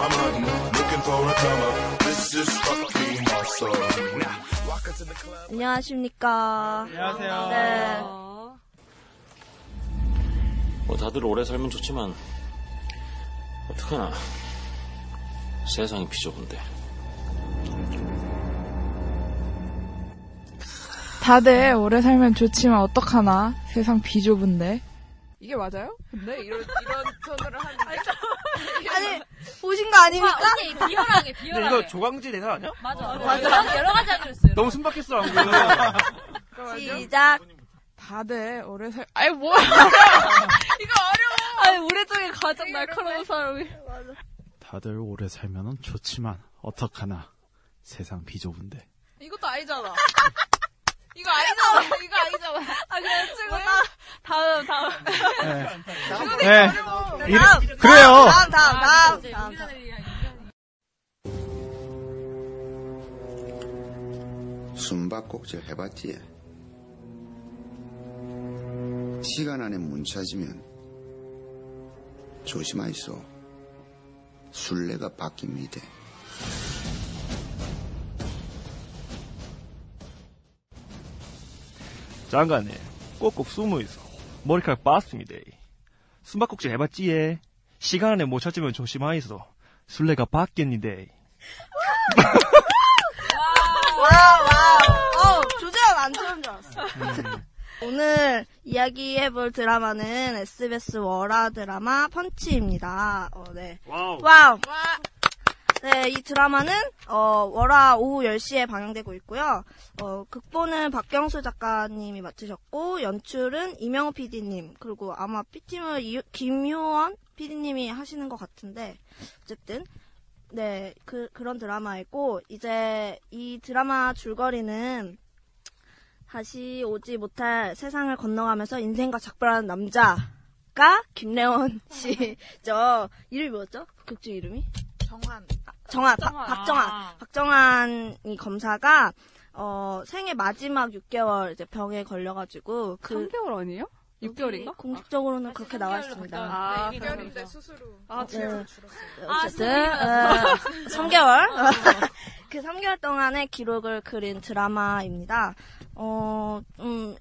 I'm hunting, looking for a comer. This is fucking awesome. Now, walk into the club. 안녕하십니까 안녕하세요. 네. 뭐 다들 오래 살면 좋지만 어떡하나 세상이 비좁은데 다들 오래 살면 좋지만 어떡하나 세상 비좁은데 이게 맞아요? 근데 이런 이런 톤으로 하는 아니 보신 거 아닙니까? 언니 비열하게 비열하게. 이거 조광지 대사 아니야? 맞아. 맞아. 여러 가지 하기로 했어요. 너무 순박했어, 방금. 시작. 다들 오래 살 아니 뭐야 아니 우리 중에 가장 날카로운 사람이. 다들 오래 살면 좋지만 어떡하나. 세상 비좁은데. 이것도 아니잖아 이거 아니잖아. 이거 아니잖아. 아 그냥 친구 다음 다음. 네. 이래- 그래요. 다음 다음 다음 이제 다음. 우리가 얘기하기 숨바꼭질 해봤지? 시간 안에 문 찾으면 조심하이소. 술래가 바뀝니다. 장관님, 꼭꼭 숨어 있어. 머리카락 보입니다. 숨바꼭질 해봤지예. 시간 안에 못 찾으면 조심하이소. 술래가 wow 어 조재현 안 좋은 줄 알았어 오늘 이야기해볼 드라마는 SBS 월화 드라마 펀치입니다 어, 네. wow. wow 네, 이 드라마는 어, 월화 오후 10시에 방영되고 있고요. 어, 극본은 박경수 작가님이 맡으셨고 연출은 이명호 PD님 그리고 아마 PT는 김효원 PD님이 하시는 것 같은데 어쨌든 네, 그 그런 드라마이고 이제 이 드라마 줄거리는 다시 오지 못할 세상을 건너가면서 인생과 작별하는 남자가 김래원 씨죠. 이름이 뭐였죠? 극중 이름이? 정한 정한, 박- 박정환. 박정한. 아. 박정한이 검사가, 어, 생애 마지막 6개월 이제 병에 걸려가지고, 그. 3개월 아니에요? 6개월인가? 공식적으로는 그렇게 나와 있습니다. 아, 얘기 6개월인데 수수로 아 네. 아, 어쨌든, 어, 3개월. 그 3개월 동안의 기록을 그린 드라마입니다. 어, 음,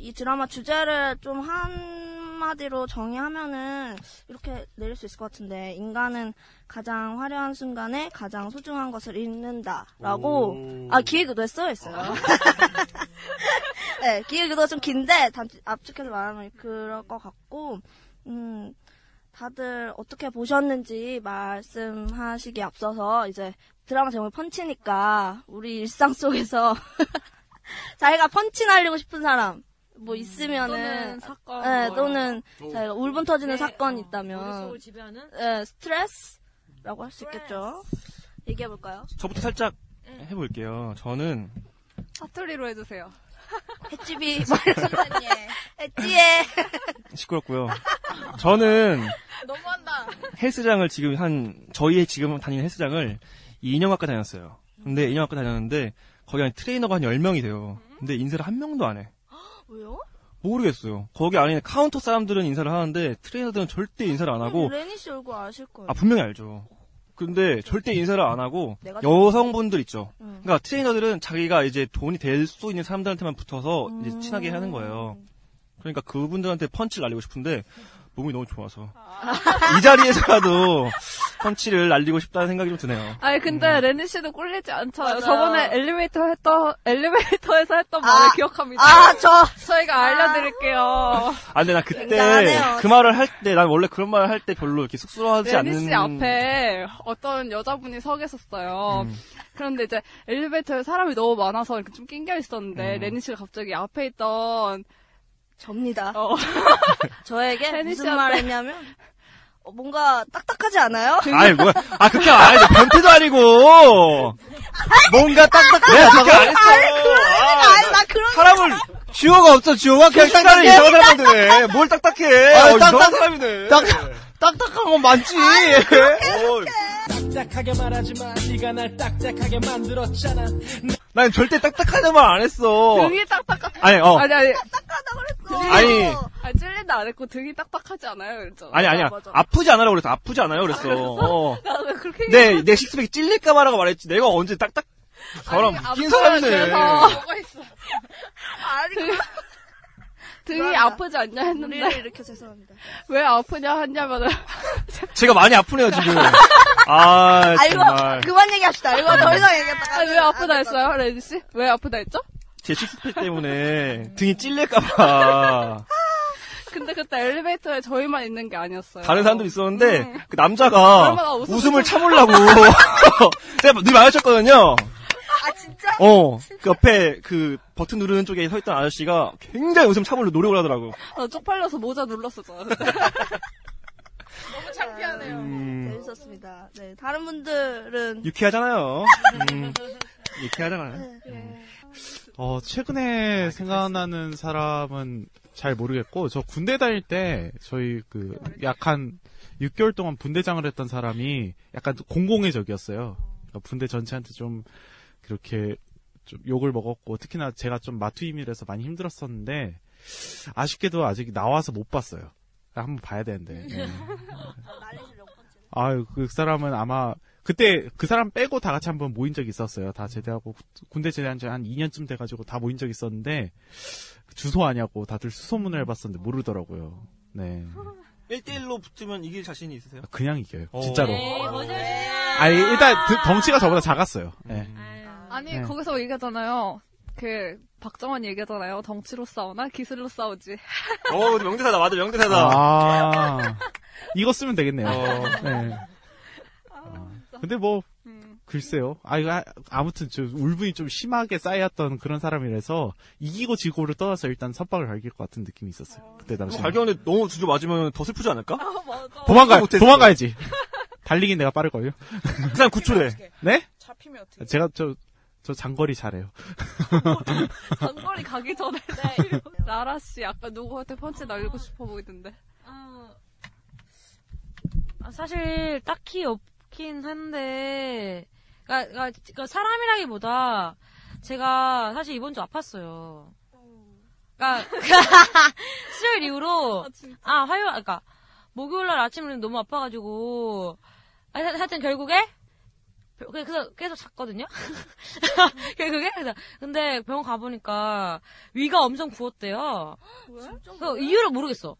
이 드라마 주제를 좀 한마디로 정의하면은 이렇게 내릴 수 있을 것 같은데, 인간은 가장 화려한 순간에 가장 소중한 것을 잃는다라고, 아, 기획의도에 써있어요. 네, 기획의도가 좀 긴데, 단, 압축해서 말하면 그럴 것 같고, 음, 다들 어떻게 보셨는지 말씀하시기 앞서서 이제 드라마 제목이 펀치니까 우리 일상 속에서 자기가 펀치 날리고 싶은 사람 뭐 있으면은 또는 사건 네, 뭐 또는 자기가 울분 터지는 네, 사건이 어, 있다면 머릿속을 지배하는 네, 스트레스라고 할 수 있겠죠. 얘기해 볼까요? 저부터 살짝 해볼게요. 저는 사투리로 해주세요 햇집이 햇지에 시끄럽고요. 저는 너무한다 헬스장을 지금 한 저희 지금 다니는 헬스장을 2년학과 다녔어요. 근데 2년학과 다녔는데 거기 안에 트레이너가 한 10명이 돼요. 근데 인사를 한 명도 안 해. 왜요? 모르겠어요. 거기 안에 카운터 사람들은 인사를 하는데 트레이너들은 절대 인사를 안 하고 레니 씨 얼굴 아실 거예요. 아 분명히 알죠. 근데 절대 인사를 안 하고 여성분들 있죠. 응. 그러니까 트레이너들은 자기가 이제 돈이 될 수 있는 사람들한테만 붙어서 이제 음. 친하게 하는 거예요. 그러니까 그분들한테 펀치를 날리고 싶은데 몸이 너무 좋아서 이 자리에서라도 펀치를 날리고 싶다는 생각이 좀 드네요. 아니 근데 레니 씨도 꿀리지 않잖아요. 맞아요. 저번에 엘리베이터 했던 엘리베이터에서 했던 말을 아, 기억합니다. 아, 저 저희가 알려드릴게요. 아 근데 나 그때 굉장하네요. 그 말을 할 때 난 원래 그런 말을 할 때 별로 이렇게 쑥스러워하지 레니 않는 씨 앞에 어떤 여자분이 서 계셨어요. 음. 그런데 이제 엘리베이터에 사람이 너무 많아서 이렇게 좀 낑겨 있었는데 음. 레니 씨가 갑자기 앞에 있던 접니다. 어, 저에게 무슨 말 했냐면 어, 뭔가 딱딱하지 않아요? 아이 뭐야 아 그렇게 아니 변태도 아니고. 뭔가 딱딱해 내가 그렇게 안 했어. 아니 나 그런 사람을 주어가 없어 주어가? 그냥 시간을 이상한 사람만 되네 뭘 딱딱해? 아, 어, 딱딱- 사람이네. 딱, 딱 딱한 건 많지. 어, 딱딱하게 말하지 마. 네가 날 딱딱하게 만들었잖아. 난 절대 딱딱하다 말 안 했어 등이 딱딱하. 아니 어 아니 아니 아니 아니 찔린다 안 했고 등이 딱딱하지 않아요 그랬잖아. 아니 아니야 맞아. 아프지 않아라고 그랬어 아프지 않아요 그랬어 어. 나도 그렇게 내, 내 식스팩이 찔릴까봐라고 말했지. 내가 언제 딱딱, 저랑 웃긴 사람이네. 그래서 뭐가 있어. 아니 등, 등이 죄송합니다. 아프지 않냐 우리를 했는데 이렇게 죄송합니다. 왜 아프냐 했냐면은 제가 많이 아프네요, 지금. 아, 아 이거 정말. 그만 얘기합시다. 이거 더 이상 얘기했다가 아니, 왜 아프다 했어요 레니 씨? 왜 아프다 했죠? 제 식스팩 때문에 등이 찔릴까봐. 근데 그때 엘리베이터에 저희만 있는 게 아니었어요. 다른 사람도 있었는데, 그 남자가 웃음을 참으려고. 제가 늘 마주쳤거든요. 아 진짜? 어, 그 옆에 그 버튼 누르는 쪽에 서 있던 아저씨가 굉장히 웃음 참으려 노력을 하더라고. 어, 쪽팔려서 모자 눌렀었잖아. 너무 창피하네요. 음, 재밌었습니다. 네 다른 분들은 유쾌하잖아요. 음, 유쾌하잖아요. 어, 최근에 생각나는 사람은 잘 모르겠고, 저 군대 다닐 때, 저희 그, 약한 6개월 동안 분대장을 했던 사람이 약간 공공의 적이었어요. 그러니까 분대 전체한테 좀, 그렇게, 좀 욕을 먹었고, 특히나 제가 좀 마투임이라서 많이 힘들었었는데, 아쉽게도 아직 나와서 못 봤어요. 한번 봐야 되는데. 예. 아유, 그 사람은 아마, 그때 그 사람 빼고 다 같이 한번 모인 적이 있었어요. 다 제대하고, 군대 제대한 지 한 2년쯤 돼가지고 다 모인 적이 있었는데, 주소 아냐고 다들 수소문을 해봤었는데 모르더라고요. 네. 1대1로 붙으면 이길 자신이 있으세요? 그냥 이겨요. 어. 진짜로. 거짓말이야. 아니, 일단 드- 덩치가 저보다 작았어요. 네. 아니, 네. 거기서 얘기하잖아요. 그, 박정환 얘기하잖아요. 덩치로 싸우나? 기술로 싸우지. 어, 명대사다. 맞아, 명대사다. 아, 이거 쓰면 되겠네요. 어. 네. 아, 근데 뭐, 글쎄요. 아, 이거, 아- 아무튼, 저, 울분이 좀 심하게 쌓였던 그런 사람이라서, 이기고 지고를 떠나서 일단 선박을 갈길 것 같은 느낌이 있었어요. 그때 당시. 발견했는데 너무 주저 맞으면 더 슬프지 않을까? 도망가, 못했어. 도망가야지. 달리긴 내가 빠를걸요? 그 사람 9초래. 네? 잡히면 어떻게 제가 저, 저 장거리 잘해요. 장거리 가기 전에. 나라씨, 아까 누구한테 펀치 날리고 싶어 보이던데. 아, 아, 사실 딱히 없긴 한데, 그러니까, 그러니까, 그러니까 사람이라기보다 제가 사실 이번 주 아팠어요. 그러니까 수요일 이후로 아 화요일 그러니까 목요일 날 아침에 너무 아파가지고 아, 하- 하여튼 결국에 그래서 계속 잤거든요. 결국에 그래서 근데 병원 가 보니까 위가 엄청 부었대요. 그 이유를 모르겠어.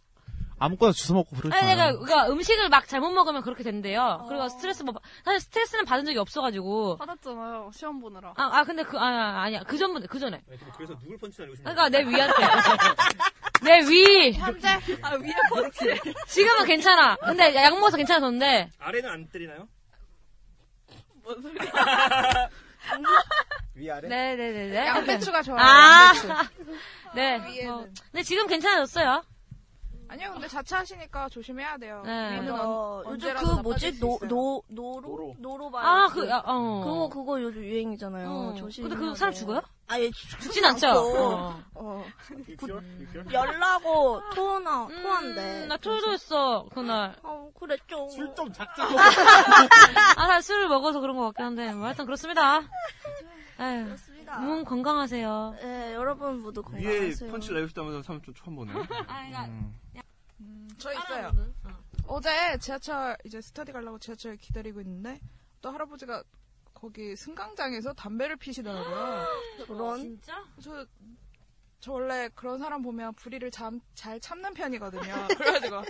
아무거나 주워 먹고 그러지 아니. 내가, 그러니까 음식을 막 잘못 먹으면 그렇게 된대요. 그리고 스트레스 뭐, 사실 스트레스는 받은 적이 없어가지고. 받았잖아요. 시험 보느라. 아, 아, 근데 그, 아, 아, 아니야. 그 전부터, 그 전에. 그래서 누굴 펀치 날리고 싶냐? 그러니까 내 위한테. 내 위. 현재? 아, 위에 펀치. 지금은 괜찮아. 근데 약 먹어서 괜찮아졌는데. 아래는 안 때리나요? 뭔 소리야. 위아래? 네네네네. 양배추가 좋아요, 아. 양배추. 네. 어, 근데 지금 괜찮아졌어요. 아니요, 근데 자취하시니까 조심해야 돼요. 네. 위는 어, 언- 요즘 그다 뭐지 노. 노, 노로? 노로 바이러스. 아, 그, 아, 어. 그거, 그거 요즘 유행이잖아요. 어. 조심. 근데 그 사람 죽어요? 아예 죽진 않죠? 어. 어. 열나고 토나, 토한데. 음, 나 토도 했어, 그날. 어, 그랬죠. 술좀 작자. 아, 사실 술을 먹어서 그런 것 같긴 한데. 뭐 하여튼 그렇습니다. 에휴. 그렇습니다. 몸 건강하세요. 네, 여러분 모두 위에 건강하세요. 펀치 날리고 싶다면서 사람 좀 처음 보네. 저 있어요. 어제 지하철 이제 스터디 가려고 지하철 기다리고 있는데 또 할아버지가 거기 승강장에서 담배를 피시더라고요. 그런? 진짜? 저 저 원래 그런 사람 보면 불의를 잠, 잘 참는 편이거든요. 그래가지고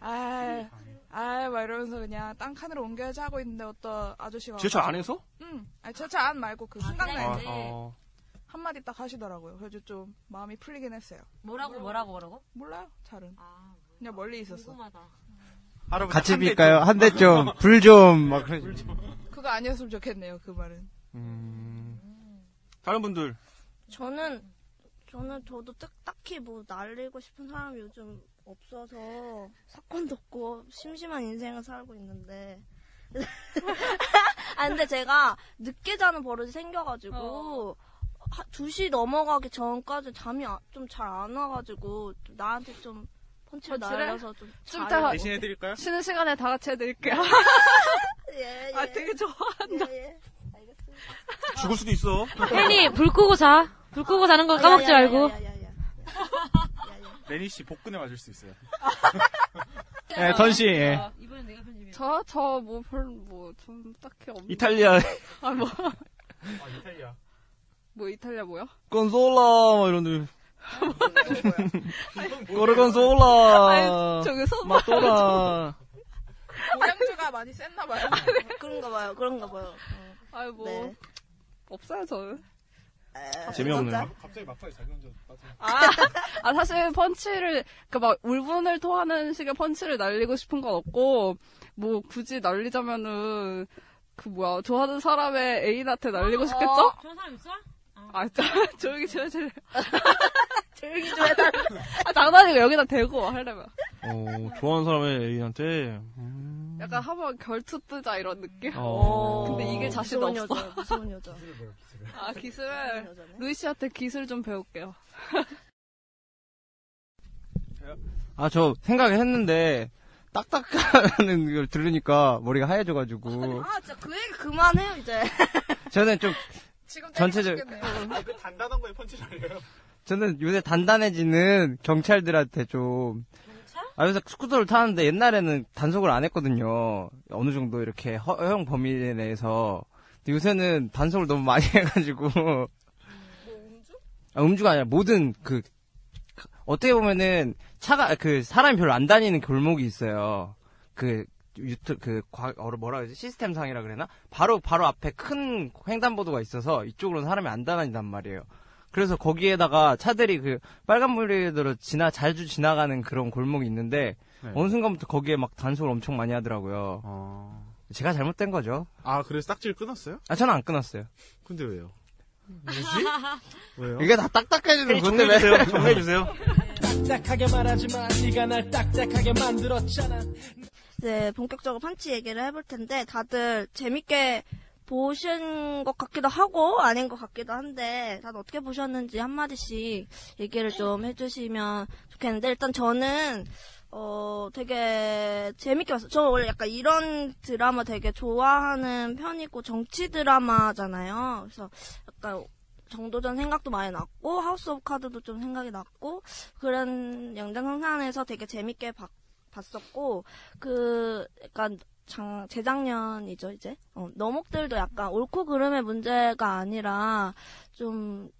아, 아, 막 이러면서 그냥 땅 칸으로 옮겨야지 하고 있는데 어떤 아저씨가 지하철 와가지고- 안에서? 응, 아니 지하철 안 말고 그 승강장에 아, 어. 한마디 딱 하시더라고요. 그래서 좀 마음이 풀리긴 했어요. 뭐라고 뭐라고 뭐라고? 몰라요, 잘은. 그냥 멀리 있었어. 같이 빌까요? 한 대 좀, 불 좀, 막 그런. 그거 아니었으면 좋겠네요, 그 말은. 음. 다른 분들 저는 저는 저도 딱, 딱히 뭐 날리고 싶은 사람이 요즘 없어서 사건도 없고 심심한 인생을 살고 있는데 아 근데 제가 늦게 자는 버릇이 생겨가지고 하- 2시 넘어가기 전까지 잠이 좀 잘 안 와가지고 좀 나한테 좀 펀치를? 날려서 좀좀 잘- 이따가 대신해드릴까요? 쉬는 시간에 다 같이 해드릴게요. 아, 되게 좋아한다. 죽을 수도 있어. 혜니 불 끄고 자. 불 끄고 자는 거 까먹지 야, 야, 야, 말고. 레니 씨 복근에 맞을 수 있어요. 예, 던 씨, 예. 이번엔 내가 편집해. 저, 저, 뭐, 별, 뭐, 좀 딱히 없는. 이탈리아 아, 뭐. 아, 이탈리아. 뭐, 이탈리아 뭐야? 건솔라 막 이런 데. 고르건솔라. 아니, 저기 손 마또라. 고량주가 많이 셌나 봐요. 그런가 봐요, 그런가 봐요. 아이, 뭐. 네. 없어요, 저는. 재미없네요. 갑자기 막판에 자기 혼자 빠져. 아, 아, 사실 펀치를, 그 막, 울분을 토하는 식의 펀치를 날리고 싶은 건 없고, 뭐, 굳이 날리자면은, 그 뭐야, 좋아하는 사람의 애인한테 날리고 싶겠죠? 어, 그런 사람 있어? 아, 자, 조용히 좀 해줄래. 조용히 좀 해달라. 아, 장난이고 여기다 대고 하려면. 어, 좋아하는 사람의 애인한테. 음. 약간 한번 결투 뜨자 이런 느낌? 어. 근데 이길 자신 없어. 여자, 무서운 여자. 아, 기술. 루이 씨한테 기술 좀 배울게요. 아, 저 생각을 했는데, 딱딱하는 걸 들으니까 머리가 하얘져가지고. 아, 진짜 그 얘기 그만해요, 이제. 저는 좀, 지금 전체적, 아, 그 단단한 거에 펀치 날려요. 저는 요새 단단해지는 경찰들한테 좀. 아, 요새 스쿠터를 타는데 옛날에는 단속을 안 했거든요. 어느 정도 이렇게 허, 용 범위 내에서. 근데 요새는 단속을 너무 많이 해가지고. 아, 음주가 아니라 모든 그, 어떻게 보면은 차가, 그 사람이 별로 안 다니는 골목이 있어요. 그, 유튜, 그, 과, 어, 뭐라 그러지? 시스템상이라 그래나? 바로, 바로 앞에 큰 횡단보도가 있어서 이쪽으로는 사람이 안 다닌단 말이에요. 그래서 거기에다가 차들이 그 빨간불이대로 지나 자주 지나가는 그런 골목이 있는데 네. 어느 순간부터 거기에 막 단속을 엄청 많이 하더라고요. 어. 제가 잘못된 거죠. 아, 그래서 딱지를 끊었어요? 아 저는 안 끊었어요. 근데 왜요? 뭐지? 왜요? 이게 다 딱딱해지는 혜니 건데 왜? 정리해주세요. 정리해주세요. 딱딱하게 말하지 마. 네가 날 딱딱하게 만들었잖아. 네, 본격적으로 펀치 얘기를 해볼 텐데, 다들 재밌게 보신 것 같기도 하고, 아닌 것 같기도 한데, 다들 어떻게 보셨는지 한마디씩 얘기를 좀 해주시면 좋겠는데, 일단 저는, 어, 되게 재밌게 봤어요. 저 원래 약간 이런 드라마 되게 좋아하는 편이고, 정치 드라마잖아요. 그래서 약간 정도전 생각도 많이 났고, House of Card도 좀 생각이 났고, 그런 연장선상에서 되게 재밌게 봤, 봤었고, 그, 약간, 장, 재작년이죠, 이제. 어, 너목들도 약간 옳고 그름의 문제가 아니라, 좀,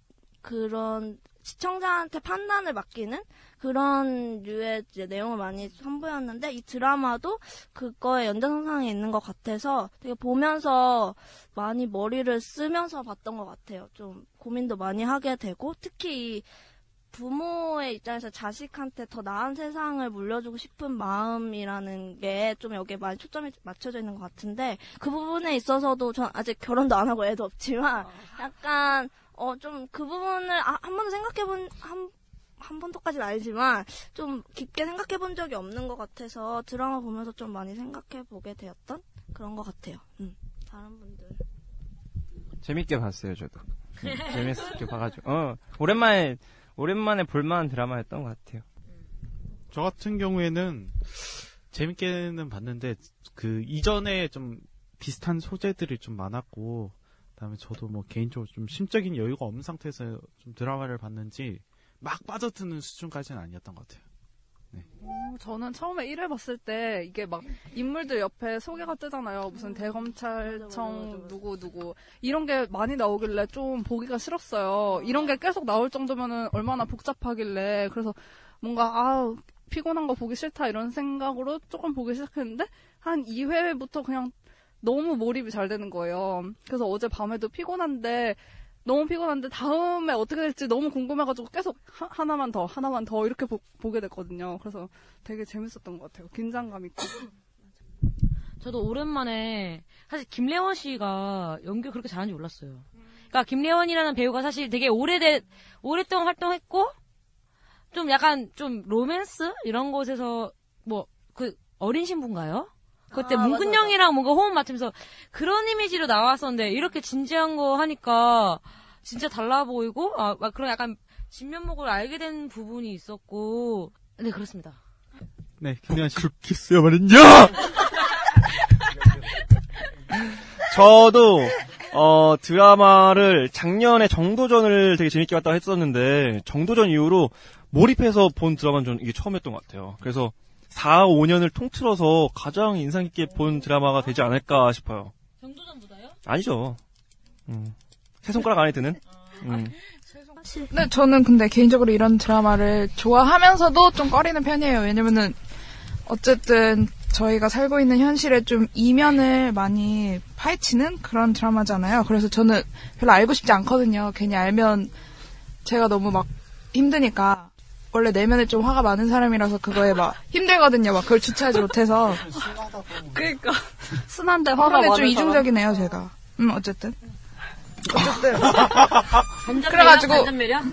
그런, 시청자한테 판단을 맡기는 그런 류의 내용을 많이 선보였는데, 이 드라마도 그거의 연장선상에 있는 것 같아서 되게 보면서 많이 머리를 쓰면서 봤던 것 같아요. 좀 고민도 많이 하게 되고, 특히 이 부모의 입장에서 자식한테 더 나은 세상을 물려주고 싶은 마음이라는 게 좀 여기에 많이 초점이 맞춰져 있는 것 같은데 그 부분에 있어서도 전 아직 결혼도 안 하고 애도 없지만 약간 어 좀 그 부분을 아, 한 번도 생각해본 한 한 번도까지는 아니지만 좀 깊게 생각해 본 적이 없는 것 같아서 드라마 보면서 좀 많이 생각해 보게 되었던 그런 것 같아요. 음. 다른 분들 재밌게 봤어요, 저도. 음, 재밌게 봐가지고. 어, 오랜만에, 오랜만에 볼만한 드라마였던 것 같아요. 저 같은 경우에는 재밌게는 봤는데 그 이전에 좀 비슷한 소재들이 좀 많았고 그다음에 저도 뭐 개인적으로 좀 심적인 여유가 없는 상태에서 좀 드라마를 봤는지 막 빠져드는 수준까지는 아니었던 것 같아요. 어, 저는 처음에 1회 봤을 때 이게 막 인물들 옆에 소개가 뜨잖아요. 무슨 대검찰청 누구 누구 이런 게 많이 나오길래 좀 보기가 싫었어요. 이런 게 계속 나올 정도면은 얼마나 복잡하길래 그래서 뭔가 아 피곤한 거 보기 싫다 이런 생각으로 조금 보기 시작했는데 한 2회부터 그냥 너무 몰입이 잘 되는 거예요. 그래서 어제 밤에도 피곤한데 너무 피곤한데 다음에 어떻게 될지 너무 궁금해가지고 계속 하, 나만더 하나만 더 이렇게 보, 게 됐거든요. 그래서 되게 재밌었던 것 같아요. 긴장감 있고. 저도 오랜만에 사실 김래원 씨가 연기 그렇게 잘하는지 몰랐어요. 그러니까 김래원이라는 배우가 사실 되게 오래된 오랫동안 활동했고 좀 약간 좀 로맨스 이런 곳에서 뭐 그 어린 신부인가요? 그때 아, 문근영이랑 뭔가 호흡 맞추면서 그런 이미지로 나왔었는데 이렇게 진지한 거 하니까 진짜 달라 보이고 아막 그런 약간 진면목을 알게 된 부분이 있었고 네 그렇습니다. 네, 김대현 씨. 그렇게 써야만은요! 저도, 어, 드라마를 작년에 정도전을 되게 재밌게 봤다고 했었는데, 정도전 이후로 몰입해서 본 드라마는 전 이게 처음이었던 것 같아요. 그래서 4, 5년을 통틀어서 가장 인상 깊게 본 드라마가 되지 않을까 싶어요. 정도전보다요? 아니죠. 음. 세 손가락 안에 드는? 음. 네, 저는 근데 개인적으로 이런 드라마를 좋아하면서도 좀 꺼리는 편이에요. 왜냐면은 어쨌든 저희가 살고 있는 현실에 좀 이면을 많이 파헤치는 그런 드라마잖아요. 그래서 저는 별로 알고 싶지 않거든요. 괜히 알면 제가 너무 막 힘드니까. 원래 내면에 좀 화가 많은 사람이라서 그거에 막 힘들거든요. 막 그걸 주체하지 못해서. 그러니까 순한데 화가 화가 좀 많은 이중적이네요, 제가. 음, 어쨌든. 어쨌든. 반전 그래가지고- 매력? 반전 매력?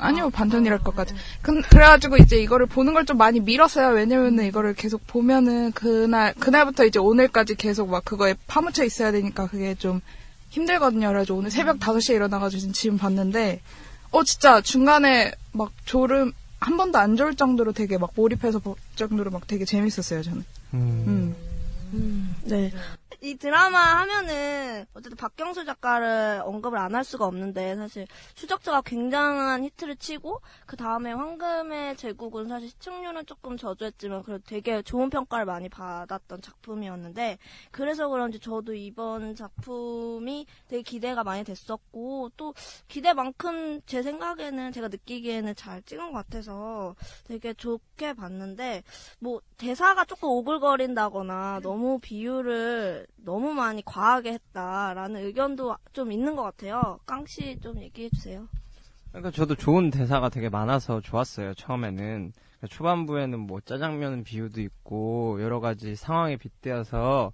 아니요, 반전이랄 것까지. 근- 그래가지고 이제 이거를 보는 걸 좀 많이 미뤘어요. 왜냐면은 이거를 계속 보면은 그날, 그날부터 이제 오늘까지 계속 막 그거에 파묻혀 있어야 되니까 그게 좀 힘들거든요. 그래가지고 오늘 새벽 5시에 일어나가지고 지금 봤는데, 어, 진짜 중간에 막 졸음, 한 번도 안졸 정도로 되게 막 몰입해서 볼 정도로 막 되게 재밌었어요, 저는. 음. 네. 이 드라마 하면은 어쨌든 박경수 작가를 언급을 안 할 수가 없는데 사실 추적자가 굉장한 히트를 치고 그 다음에 황금의 제국은 사실 시청률은 조금 저조했지만 그래도 되게 좋은 평가를 많이 받았던 작품이었는데 그래서 그런지 저도 이번 작품이 되게 기대가 많이 됐었고 또 기대만큼 제 생각에는 제가 느끼기에는 잘 찍은 것 같아서 되게 좋게 봤는데 뭐 대사가 조금 오글거린다거나 너무 비유를 너무 많이 과하게 했다라는 의견도 좀 있는 것 같아요. 깡씨 좀 얘기해 주세요. 그러니까 저도 좋은 대사가 되게 많아서 좋았어요. 처음에는 그러니까 초반부에는 뭐 짜장면 비유도 있고 여러 가지 상황에 빗대어서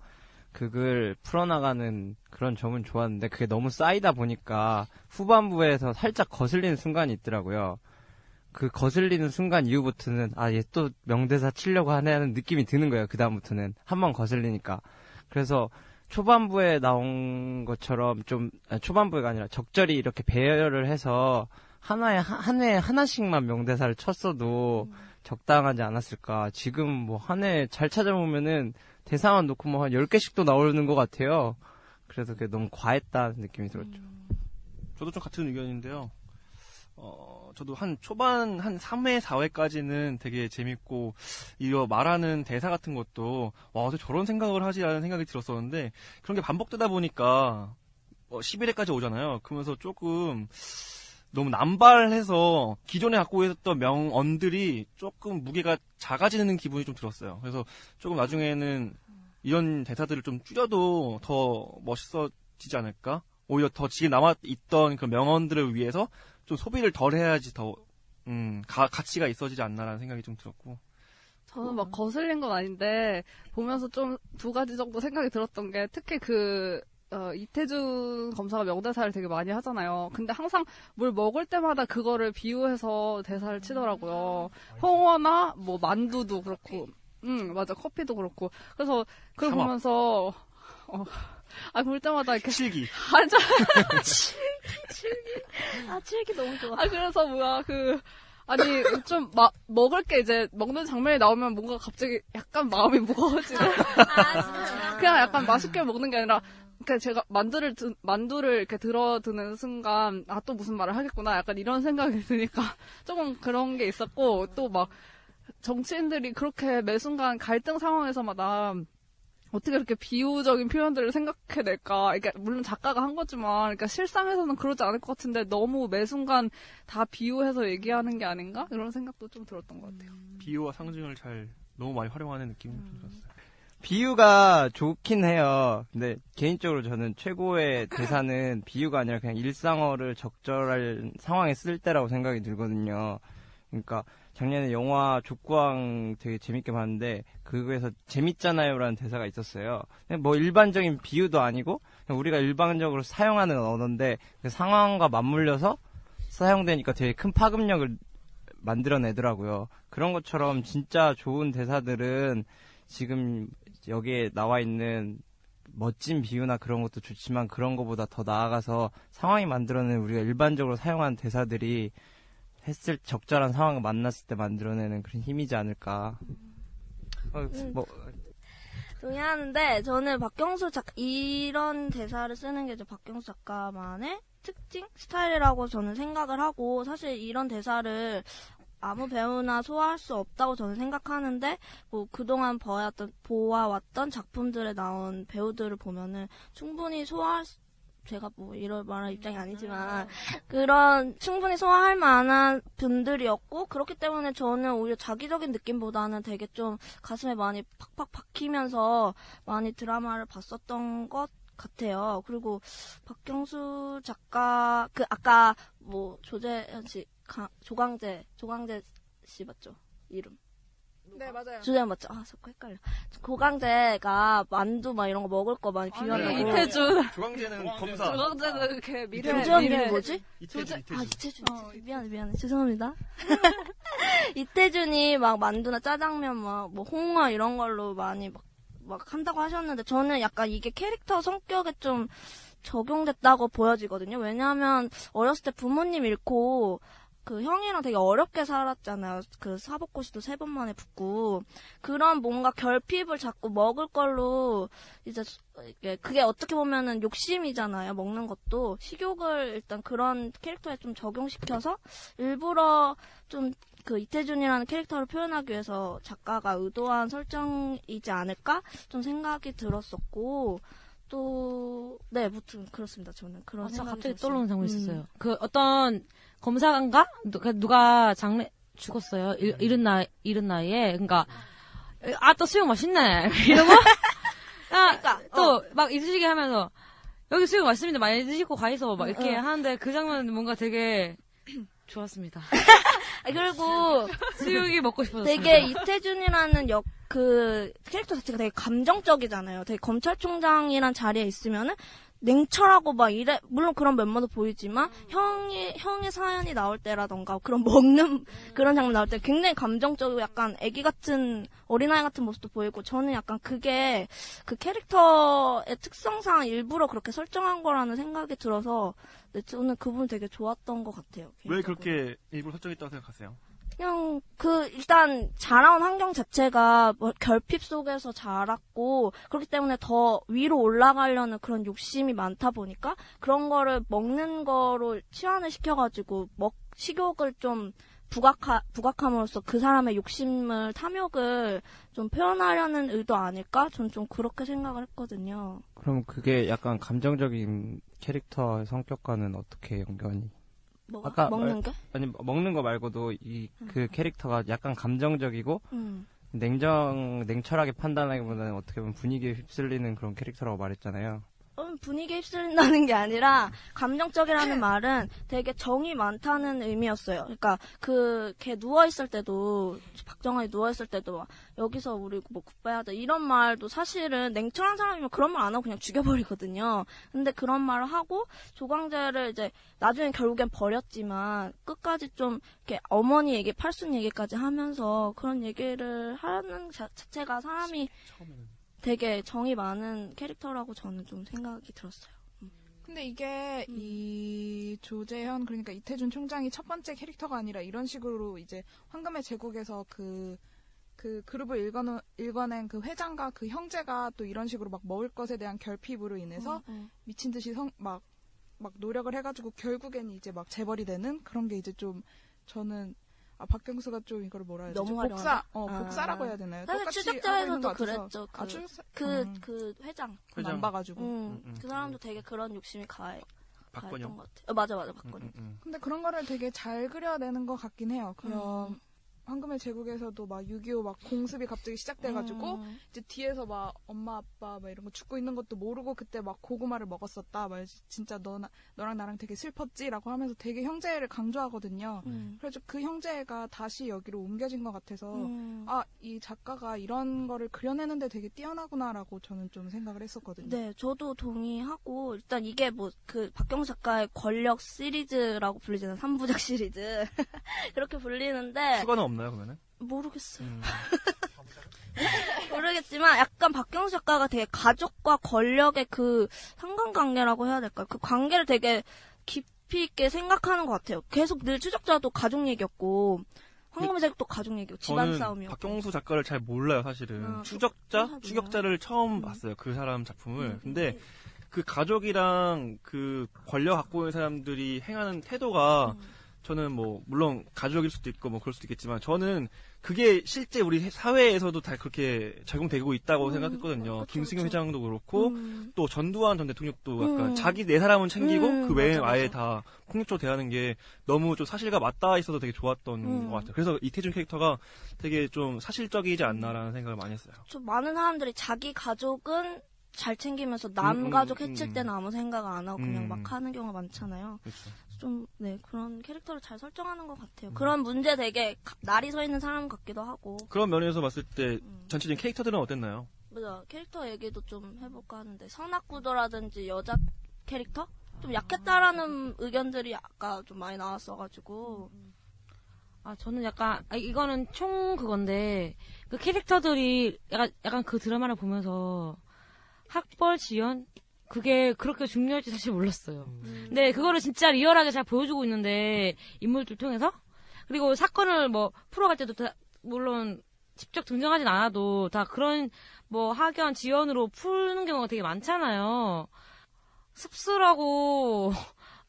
그걸 풀어나가는 그런 점은 좋았는데 그게 너무 쌓이다 보니까 후반부에서 살짝 거슬리는 순간이 있더라고요. 그 거슬리는 순간 이후부터는 아 얘 또 명대사 치려고 하네 하는 느낌이 드는 거예요. 그 다음부터는 한 번 거슬리니까 그래서 초반부에 나온 것처럼 좀 아니, 초반부가 아니라 적절히 이렇게 배열을 해서 하나에 한- 한 회에 하나씩만 명대사를 쳤어도 적당하지 않았을까. 지금 뭐한회잘 찾아보면은 대사만 놓고 뭐 한 10개씩도 나오는 것 같아요. 그래서 그게 너무 과했다는 느낌이 들었죠. 저도 좀 같은 의견인데요. 어, 저도 한 초반 한 3회, 4회까지는 되게 재밌고, 이거 말하는 대사 같은 것도, 와, 어떻게 저런 생각을 하지라는 생각이 들었었는데, 그런 게 반복되다 보니까, 어, 11회까지 오잖아요. 그러면서 조금, 너무 남발해서 기존에 갖고 있었던 명언들이 조금 무게가 작아지는 기분이 좀 들었어요. 그래서 조금 나중에는 이런 대사들을 좀 줄여도 더 멋있어지지 않을까? 오히려 더 지금 남아있던 그 명언들을 위해서 좀 소비를 덜 해야지 더, 음, 가, 가치가 있어지지 않나라는 생각이 좀 들었고. 저는 막 거슬린 건 아닌데 보면서 좀 두 가지 정도 생각이 들었던 게 특히 그 어, 이태준 검사가 명대사를 되게 많이 하잖아요. 근데 항상 뭘 먹을 때마다 그거를 비유해서 대사를 치더라고요. 홍어나 뭐 만두도 그렇고, 응 맞아 커피도 그렇고. 그래서 그걸. 보면서 어, 아 볼 때마다 이렇게 칠기. 앉아 칠기. 아, 칠기 너무 좋아. 아, 그래서 뭐야, 그, 아니, 좀, 마, 먹을 게 이제, 먹는 장면이 나오면 뭔가 갑자기 약간 마음이 무거워지는. 그냥 약간 맛있게 먹는 게 아니라, 그냥 제가 만두를, 드, 만두를 이렇게 들어드는 순간, 아, 또 무슨 말을 하겠구나. 약간 이런 생각이 드니까, 조금 그런 게 있었고, 또 막, 정치인들이 그렇게 매 순간 갈등 상황에서마다 어떻게 그렇게 비유적인 표현들을 생각해낼까? 그러니까 물론 작가가 한 거지만, 그러니까 실상에서는 그러지 않을 것 같은데 너무 매 순간 다 비유해서 얘기하는 게 아닌가? 이런 생각도 좀 들었던 것 같아요. 비유와 상징을 잘 너무 많이 활용하는 느낌이 좀 들었어요. 비유가 좋긴 해요. 근데 개인적으로 저는 최고의 대사는 비유가 아니라 그냥 일상어를 적절한 상황에 쓸 때라고 생각이 들거든요. 그러니까 작년에 영화 족구왕 되게 재밌게 봤는데 그거에서 재밌잖아요라는 대사가 있었어요. 뭐 일반적인 비유도 아니고 우리가 일반적으로 사용하는 언어인데 그 상황과 맞물려서 사용되니까 되게 큰 파급력을 만들어내더라고요. 그런 것처럼 진짜 좋은 대사들은 지금 여기에 나와 있는 멋진 비유나 그런 것도 좋지만 그런 것보다 더 나아가서 상황이 만들어내는 우리가 일반적으로 사용하는 대사들이 했을 적절한 상황을 만났을 때 만들어내는 그런 힘이지 않을까. 어, 음. 뭐 동의하는데 저는 박경수 작 이런 대사를 쓰는 게 이제 박경수 작가만의 특징 스타일이라고 저는 생각을 하고 사실 이런 대사를 아무 배우나 소화할 수 없다고 저는 생각하는데 뭐 그동안 보았던 보아왔던 작품들에 나온 배우들을 보면은 충분히 소화할 수 제가 뭐 이럴 말할 입장이 아니지만 그런 충분히 소화할 만한 분들이었고 그렇기 때문에 저는 오히려 자기적인 느낌보다는 되게 좀 가슴에 많이 팍팍 박히면서 많이 드라마를 봤었던 것 같아요. 그리고 박경수 작가 그 아까 뭐 조재현 씨 가- 조광재 조광재 씨 맞죠? 이름. 네, 맞아요. 조재현 맞죠? 아, 자꾸 헷갈려. 고강재가 만두 막 이런 거 먹을 거 많이 비벼놓고. 이태준. 조광재는 검사. 조광재는 걔 미래. 조재현 미래. 이름이 뭐지? 이태준, 아, 이태준. 이태준. 미안해, 미안해. 죄송합니다. 이태준이 막 만두나 짜장면 막 뭐 홍어 이런 걸로 많이 막, 막 한다고 하셨는데 저는 약간 이게 캐릭터 성격에 좀 적용됐다고 보여지거든요. 왜냐하면 어렸을 때 부모님 잃고 그 형이랑 되게 어렵게 살았잖아요. 그 사법고시도 세 번 만에 붙고 그런 뭔가 결핍을 자꾸 먹을 걸로 이제 그게 어떻게 보면은 욕심이잖아요. 먹는 것도 식욕을 일단 그런 캐릭터에 좀 적용시켜서 일부러 좀 그 이태준이라는 캐릭터를 표현하기 위해서 작가가 의도한 설정이지 않을까 좀 생각이 들었었고 또 네, 무튼 그렇습니다. 저는 그런 아, 저 생각이 갑자기 들었어요. 떠오르는 장면이 음. 있었어요. 그 어떤 검사관가 누가, 누가 장례 죽었어요. 일, 이른 나이 이른 나이에 그러니까 아 또 수육 맛있네 이러고 그러니까, 아또막 이쑤시개 하면서 여기 수육 맛있습니다. 많이 드시고 가이소 막 이렇게 응. 하는데 그 장면은 뭔가 되게 좋았습니다. 아, 그리고 수육이 먹고 싶어졌어요. 되게 이태준이라는 역 그 캐릭터 자체가 되게 감정적이잖아요. 되게 검찰총장이란 자리에 있으면은 냉철하고 막 이래 물론 그런 면모도 보이지만 형이 형의 사연이 나올 때라던가 그런 먹는 그런 장면 나올 때 굉장히 감정적이고 약간 아기 같은 어린아이 같은 모습도 보이고 저는 약간 그게 그 캐릭터의 특성상 일부러 그렇게 설정한 거라는 생각이 들어서 네, 저는 그분 되게 좋았던 것 같아요. 왜 그렇게 일부러 설정했다고 생각하세요? 그냥 그 일단 자라온 환경 자체가 뭐 결핍 속에서 자랐고 그렇기 때문에 더 위로 올라가려는 그런 욕심이 많다 보니까 그런 거를 먹는 거로 치환을 시켜가지고 먹 식욕을 좀 부각하 부각함으로써 그 사람의 욕심을 탐욕을 좀 표현하려는 의도 아닐까? 전 좀 그렇게 생각을 했거든요. 그럼 그게 약간 감정적인 캐릭터의 성격과는 어떻게 연관이? 뭐가? 먹는 게? 아니 먹는 거 말고도 이 그 캐릭터가 약간 감정적이고 음. 냉정 냉철하게 판단하기보다는 어떻게 보면 분위기에 휩쓸리는 그런 캐릭터라고 말했잖아요. 어, 분위기에 휩쓸린다는 게 아니라 감정적이라는 말은 되게 정이 많다는 의미였어요. 그러니까 그 걔 누워 있을 때도 박정환이 누워 있을 때도 막 여기서 우리 뭐 굿바이하자 이런 말도 사실은 냉철한 사람이면 그런 말 안 하고 그냥 죽여버리거든요. 근데 그런 말을 하고 조광재를 이제 나중에 결국엔 버렸지만 끝까지 좀 이렇게 어머니 얘기, 팔순 얘기까지 하면서 그런 얘기를 하는 자, 자체가 사람이 되게 정이 많은 캐릭터라고 저는 좀 생각이 들었어요. 근데 이게 이 조재현 그러니까 이태준 총장이 첫 번째 캐릭터가 아니라 이런 식으로 이제 황금의 제국에서 그, 그 그룹을 읽어놓, 읽어낸 그 회장과 그 형제가 또 이런 식으로 막 먹을 것에 대한 결핍으로 인해서 음, 미친 듯이 성, 막, 막 노력을 해가지고 결국엔 이제 막 재벌이 되는 그런 게 이제 좀 저는 아 박경수가 좀 이걸 뭐라 해야 되지? 너무 복사. 어 아. 복사라고 해야 되나요? 사실 똑같이 추적자에서도. 그랬죠. 그, 아, 추적- 그, 음. 그 회장. 그건 안 봐가지고. 음, 음, 음. 그 사람도 되게 그런 욕심이 가, 박건영? 가했던 것 같아요. 어, 맞아, 맞아, 박건영. 근데 그런 거를 되게 잘 그려내는 것 같긴 해요. 그런 음. 황금의 제국에서도 막 6.25 막 공습이 갑자기 시작돼가지고 음. 이제 뒤에서 막 엄마 아빠 막 이런 거 죽고 있는 것도 모르고 그때 막 고구마를 먹었었다. 막 진짜 너 너랑 나랑 되게 슬펐지라고 하면서 되게 형제를 강조하거든요. 음. 그래서 그 형제가 다시 여기로 옮겨진 것 같아서 음. 아이 작가가 이런 거를 그려내는데 되게 뛰어나구나라고 저는 좀 생각을 했었거든요. 네, 저도 동의하고 일단 이게 뭐 그 박경수 작가의 권력 시리즈라고 불리잖아요. 3부작 시리즈. 그렇게 불리는데 추가는 없 나요 그러면은? 모르겠어요. 음. 모르겠지만 약간 박경수 작가가 되게 가족과 권력의 그 상관관계라고 해야 될까요? 그 관계를 되게 깊이 있게 생각하는 것 같아요. 계속 늘 추적자도 가족 얘기였고 황금의 제국도 가족 얘기고 집안 싸움이었고. 박경수 작가를 잘 몰라요 사실은 아, 추적자 그렇구나. 추격자를 처음 봤어요 그 사람 작품을 근데 그 가족이랑 그 권력 갖고 있는 사람들이 행하는 태도가 저는 뭐 물론 가족일 수도 있고 뭐 그럴 수도 있겠지만 저는 그게 실제 우리 사회에서도 다 그렇게 적용되고 있다고 생각했거든요. 김승현 회장도 그렇고 음. 또 전두환 전 대통령도 약간 음. 자기 네 사람은 챙기고 음, 그 외에 맞아, 아예 맞아. 다 폭력적으로 대하는 게 너무 좀 사실과 맞닿아 있어서 되게 좋았던 음. 것 같아요. 그래서 이태준 캐릭터가 되게 좀 사실적이지 않나라는 생각을 많이 했어요. 좀 많은 사람들이 자기 가족은 잘 챙기면서 남 음, 음, 가족 음, 해칠 음. 때는 아무 생각 안 하고 그냥 음. 막 하는 경우가 많잖아요. 그렇죠. 좀, 네, 그런 캐릭터를 잘 설정하는 것 같아요. 음. 그런 문제 되게 가- 날이 서 있는 사람 같기도 하고. 그런 면에서 봤을 때 음. 전체적인 캐릭터들은 어땠나요? 맞아. 캐릭터 얘기도 좀 해볼까 하는데, 선악구도라든지 여자 캐릭터? 좀 약했다라는 의견들이 아까 좀 많이 나왔어가지고. 아, 저는 약간, 아, 이거는 총 그건데, 그 캐릭터들이 약간, 약간 그 드라마를 보면서 학벌 지연? 그게 그렇게 중요할지 사실 몰랐어요. 근데 그거를 진짜 리얼하게 잘 보여주고 있는데, 인물들 통해서? 그리고 사건을 뭐 풀어갈 때도 다, 물론 직접 등장하진 않아도 다 그런 뭐 학연, 지연으로 푸는 경우가 되게 많잖아요. 씁쓸하고,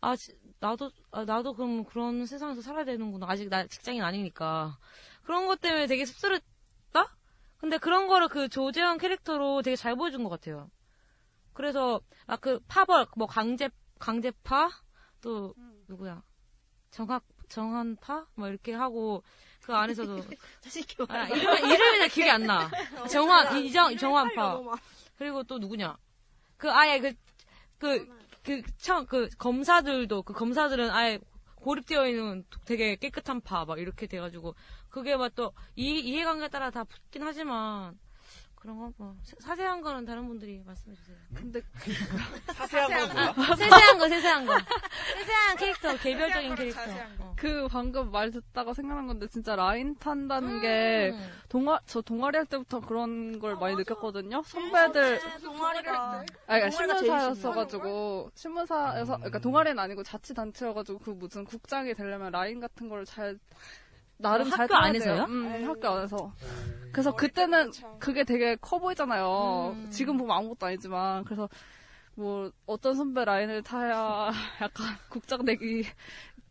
아, 지- 나도, 아, 나도 그럼 그런 세상에서 살아야 되는구나. 아직 나 직장인 아니니까. 그런 것 때문에 되게 씁쓸했다? 근데 그런 거를 그 조재현 캐릭터로 되게 잘 보여준 것 같아요. 그래서, 막 그 파벌, 뭐 강제, 강제파? 또, 누구야? 정학, 정한파? 뭐 이렇게 하고, 그 안에서도. 아, 이름, 이름이 잘 기억이 안 나. 정환, 이정, 정환파. 그리고 또 누구냐? 그 아예 그, 그, 그, 참, 그, 검사들도, 그 검사들은 아예 고립되어 있는 되게 깨끗한 파, 막 이렇게 돼가지고, 그게 막 또, 이, 이해관계에 따라 다 붙긴 하지만, 그런 거, 뭐, 세- 자세한 거는 다른 분들이 말씀해 주세요. 근데, 자세한 건 뭐야? 아, 세세한 거, 세세한 거. 세세한 캐릭터, 개별적인 캐릭터. 어. 그 방금 말 듣다가 생각난 건데 진짜 라인 탄다는 게 동아 저 동아리 할 때부터 그런 걸 많이 느꼈거든요. 선배들 동아리가. 아, 그러니까 신문사였어가지고 신문사에서 그러니까 동아리는 아니고 자치 단체여가지고 그 무슨 국장이 되려면 라인 같은 걸 잘 나름 어, 잘 학교 타야 안에서요? 돼요. 음, 학교 안에서. 그래서 그때는 그게 되게 커 보이잖아요. 음. 지금 보면 아무것도 아니지만 그래서 뭐 어떤 선배 라인을 타야 약간 국장 되기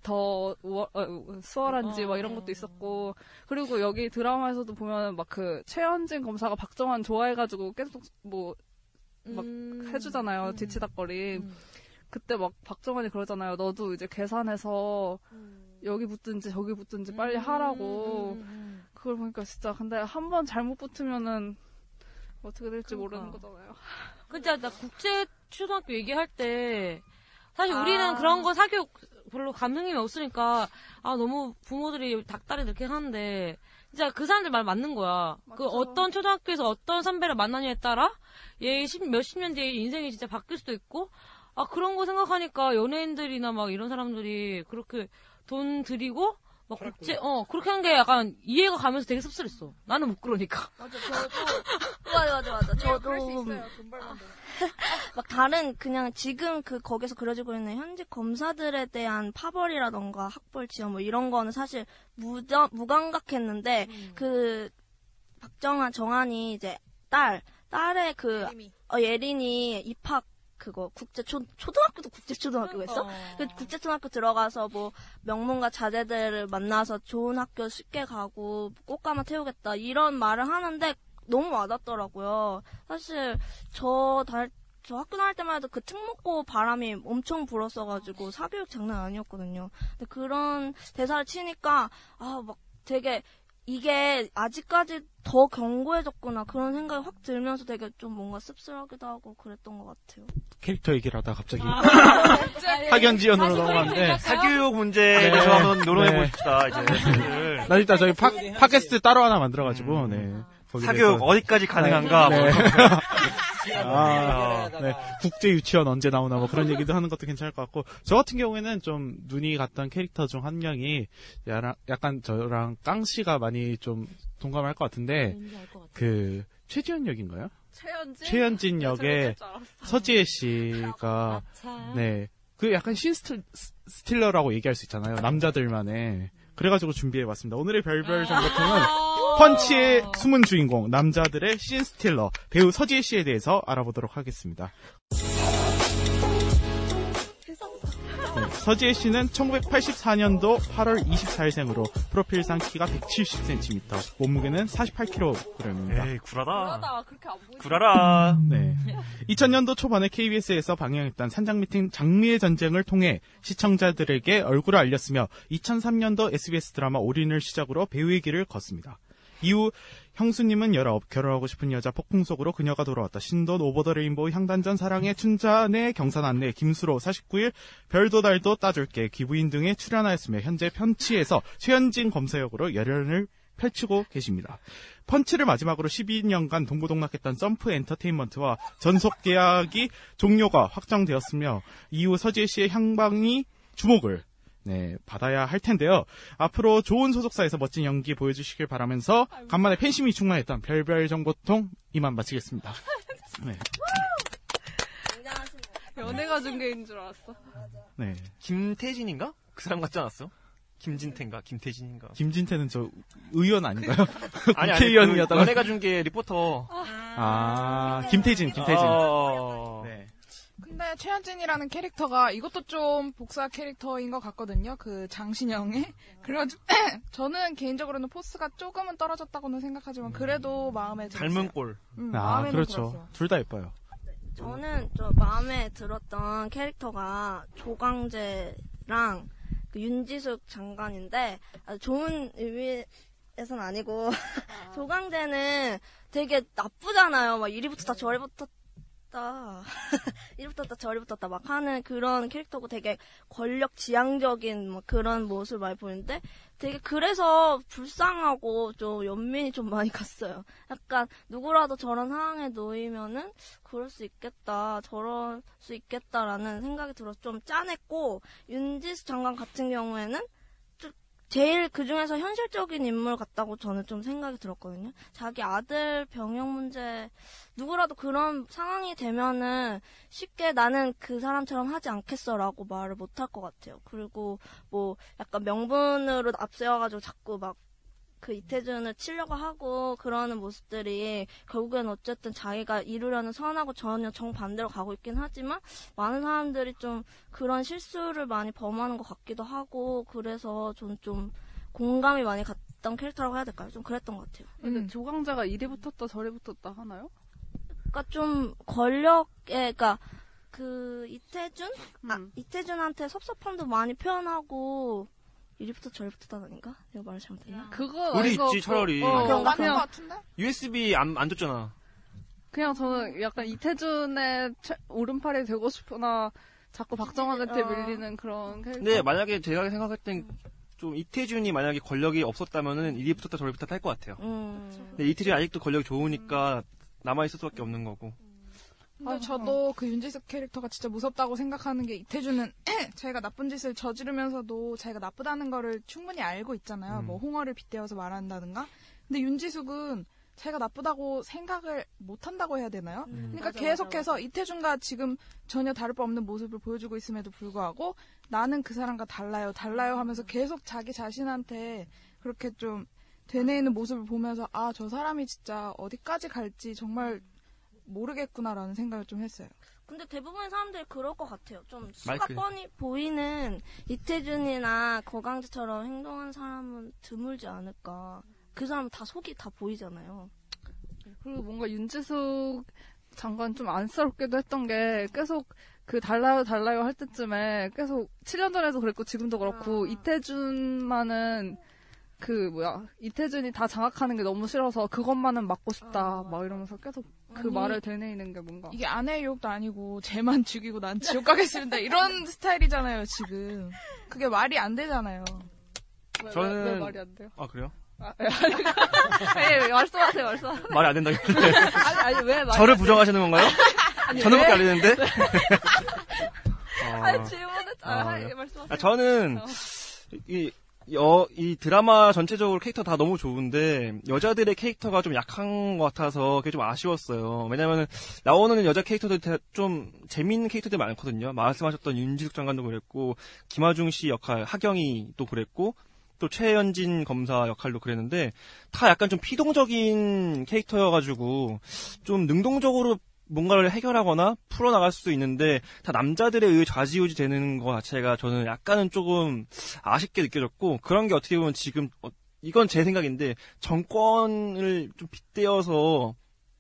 더 우월- 어, 수월한지 막 이런 것도 있었고 그리고 여기 드라마에서도 보면 막 그 최현진 검사가 박정환 좋아해가지고 계속 뭐막 음. 해주잖아요 뒤치다거리 그때 막 박정환이 그러잖아요 너도 이제 계산해서 여기 붙든지 저기 붙든지 음, 빨리 하라고. 그걸 보니까 진짜 근데 한 번 잘못 붙으면은 어떻게 될지 모르는 거잖아요. 진짜 나 국제 초등학교 얘기할 때 사실 아. 우리는 그런 거 사교육 별로 감흥이 없으니까 아 너무 부모들이 닭다리 이렇게 하는데 진짜 그 사람들 말 맞는 거야. 그 어떤 초등학교에서 어떤 선배를 만나냐에 따라 얘 십, 몇십 년 뒤에 인생이 진짜 바뀔 수도 있고 아 그런 거 생각하니까 연예인들이나 막 이런 사람들이 그렇게 돈 들이고 막 국제 어 그렇게 한 게 약간 이해가 가면서 되게 씁쓸했어. 나는 못 그러니까. 맞아, 저도. 맞아, 맞아, 맞아. 저도. 막 다른 그냥 지금 그 거기서 그려지고 있는 현직 검사들에 대한 파벌이라던가 학벌 지원 뭐 이런 거는 사실 무저, 무감각했는데 그 박정환 정한이 이제 딸 딸의 그 어, 예린이 입학 그거 국제 초 초등학교도 국제 초등학교겠어? 어. 그 국제 초등학교 들어가서 뭐 명문가 자제들을 만나서 좋은 학교 쉽게 가고 꽃가마 태우겠다 이런 말을 하는데 너무 와닿더라고요. 사실 저 달, 저 학교 다닐 때만 해도 그 특목고 바람이 엄청 불었어가지고 사교육 장난 아니었거든요. 근데 그런 대사를 치니까 아 막 되게 이게 아직까지 더 견고해졌구나 그런 생각이 확 들면서 되게 좀 뭔가 씁쓸하기도 하고 그랬던 것 같아요. 캐릭터 얘기를 하다 갑자기 아, 학연 지연으로 넘어갔는데 사교육 문제에 대해서 한번 논의해 보십시다, 이제. 네. 나 일단 저희 팟, 팟캐스트 따로 하나 만들어가지고 네. 거기에 사교육 어디까지 가능한가, 네. 뭐. 아, 네. 국제 유치원 언제 나오나 뭐 그런 얘기도 하는 것도 괜찮을 것 같고 저 같은 경우에는 좀 눈이 갔던 캐릭터 중 한 명이 약간 저랑 깡 씨가 많이 좀 동감할 것 같은데 그 최지현 역인가요? 최연진? 최연진 네, 역의. 서지혜 씨가 네. 그 약간 scene stealer라고 얘기할 수 있잖아요. 남자들만의. 그래가지고 준비해봤습니다. 오늘의 별별 정보통은 펀치의 숨은 주인공, 남자들의 scene stealer, 배우 서지혜 씨에 대해서 알아보도록 하겠습니다. 네, 서지혜 씨는 1984년도 8월 24일생으로 프로필상 키가 170cm, 몸무게는 48kg입니다. 에이, 구라다. 그렇게 안 보이지. 구라라. 네. 2000년도 초반에 KBS에서 방영했던 산장 미팅 장미의 전쟁을 통해 시청자들에게 얼굴을 알렸으며 2003년도 SBS 드라마 올인을 시작으로 배우의 길을 걷습니다. 이후 형수님은 19, 결혼하고 싶은 여자 폭풍 속으로 그녀가 돌아왔다. 신돈 Over the Rainbow 향단전 사랑의 춘자네 경산 안내 김수로 49일 별도 달도 따줄게 기부인 등에 출연하였으며 현재 편치에서 최현진 검사 역으로 열연을 펼치고 계십니다. 펀치를 마지막으로 12년간 동고동락했던 점프 엔터테인먼트와 전속 계약이 종료가 확정되었으며 이후 서지혜 씨의 향방이 주목을 네, 받아야 할 텐데요. 앞으로 좋은 소속사에서 멋진 연기 보여주시길 바라면서 간만에 팬심이 충만했던 별별 정보통 이만 마치겠습니다. 네. 연애가 중계인 줄 알았어. 네. 김태진인가? 그 사람 같지 않았어? 김진태인가? 김태진인가? 김진태는 저 의원 아닌가요? 아니, 아니, 국회의원이었다가 그 연예가 중계 리포터. 아, 김태진, 김태진. 어. 네. 근데 최현진이라는 캐릭터가 이것도 좀 복사 캐릭터인 것 같거든요. 그 장신영의. 그래가지고 저는 개인적으로는 포스가 조금은 떨어졌다고는 생각하지만 그래도 마음에 들었어요. 닮은 꼴. 음, 아, 마음에는 그렇죠. 둘 다 예뻐요. 저는 저 마음에 들었던 캐릭터가 조강재랑 그 윤지숙 장관인데 좋은 의미 에선 아니고 조강재는 되게 나쁘잖아요. 막 이리 붙었다 저리 붙 었다 이리 붙었다 저리 붙었다 막 하는 그런 캐릭터고 되게 권력 지향적인 뭐 그런 모습을 많이 보이는데 되게 그래서 불쌍하고 좀 연민이 좀 많이 갔어요. 약간 누구라도 저런 상황에 놓이면은 그럴 수 있겠다, 저럴 수 있겠다라는 생각이 들어서 좀 짠했고 윤지수 장관 같은 경우에는 좀 제일 그 중에서 현실적인 인물 같다고 저는 좀 생각이 들었거든요. 자기 아들 병역 문제 누구라도 그런 상황이 되면은 쉽게 나는 그 사람처럼 하지 않겠어라고 말을 못 할 것 같아요. 그리고 뭐 약간 명분으로 앞세워가지고 자꾸 막 그 이태준을 치려고 하고 그러는 모습들이 결국엔 어쨌든 자기가 이루려는 선하고 전혀 정반대로 가고 있긴 하지만 많은 사람들이 좀 그런 실수를 많이 범하는 것 같기도 하고 그래서 저는 좀 공감이 많이 갔던 캐릭터라고 해야 될까요? 좀 그랬던 것 같아요. 근데 조강자가 이리 붙었다 저리 붙었다 하나요? 그러니까 좀 권력에 그러니까 그 이태준 아 이태준한테 섭섭함도 많이 표현하고 이리부터 저리부터 다니까 내가 말을 잘못했나? 그거 이거 있지, 차라리. 어, 그런가? 그냥 같은데? USB 안, 안 줬잖아. 그냥 저는 약간 이태준의 최- 오른팔이 되고 싶으나 자꾸 박정환한테 어. 밀리는 그런 캐릭터. 근데 만약에 제가 생각할 땐 좀 이태준이 만약에 권력이 없었다면은 이리 붙었다 저리 붙었다 할 것 같아요. 음. 근데 이태준이 아직도 권력이 좋으니까 남아 있을 수밖에 없는 거고. 근데 저도 그 윤지숙 캐릭터가 진짜 무섭다고 생각하는 게 이태준은 자기가 나쁜 짓을 저지르면서도 자기가 나쁘다는 거를 충분히 알고 있잖아요. 음. 뭐 홍어를 빗대어서 말한다든가. 근데 윤지숙은 자기가 나쁘다고 생각을 못 한다고 해야 되나요? 음. 그러니까 맞아, 계속해서 맞아, 이태준과 지금 전혀 다를 바 없는 모습을 보여주고 있음에도 불구하고 나는 그 사람과 달라요, 달라요 하면서 계속 자기 자신한테 그렇게 좀 되뇌이는 모습을 보면서 아, 저 사람이 진짜 어디까지 갈지 정말 모르겠구나라는 생각을 좀 했어요. 근데 대부분의 사람들이 그럴 것 같아요. 좀 수가 마이크. 뻔히 보이는 이태준이나 거강재처럼 행동한 사람은 드물지 않을까. 그 사람 다 속이 다 보이잖아요. 그리고 뭔가 윤지숙 장관 좀 안쓰럽기도 했던 게 계속 그 달라요 달라요 할 때쯤에 계속 7년 전에도 그랬고 지금도 그렇고 이태준만은 그 뭐야 이태준이 다 장악하는 게 너무 싫어서 그것만은 막고 싶다 막 이러면서 계속 그 아니, 말을 되뇌이는 게 뭔가 이게 아내의 욕도 아니고 쟤만 죽이고 난 지옥 가겠습니다. 이런 스타일이잖아요, 지금. 그게 말이 안 되잖아요. 왜, 저는 왜, 왜 말이 안 돼요? 아 그래요? 아, 예, 아니, 예, 말씀하세요, 말씀하세요. 말이 안 된다길래. 아니, 아니, 왜 말이 저를 안 부정하시는 건가요? 아니, 저는밖에 왜? 안 되는데. 아니, 질문했, 아, 아, 아, 그래요? 말씀하세요. 아, 저는 어. 이, 여, 이 드라마 전체적으로 캐릭터 다 너무 좋은데 여자들의 캐릭터가 좀 약한 것 같아서 그게 좀 아쉬웠어요. 왜냐면은 나오는 여자 캐릭터들 다좀 재밌는 캐릭터들이 많거든요. 말씀하셨던 윤지숙 장관도 그랬고 김하중 씨 역할 하경이도 그랬고 또 최현진 검사 역할도 그랬는데 다 약간 좀 피동적인 캐릭터여가지고 좀 능동적으로 뭔가를 해결하거나 풀어나갈 수도 있는데 다 남자들에 의해 좌지우지 되는 것 자체가 저는 약간은 조금 아쉽게 느껴졌고 그런 게 어떻게 보면 지금 어, 이건 제 생각인데 정권을 좀 빗대어서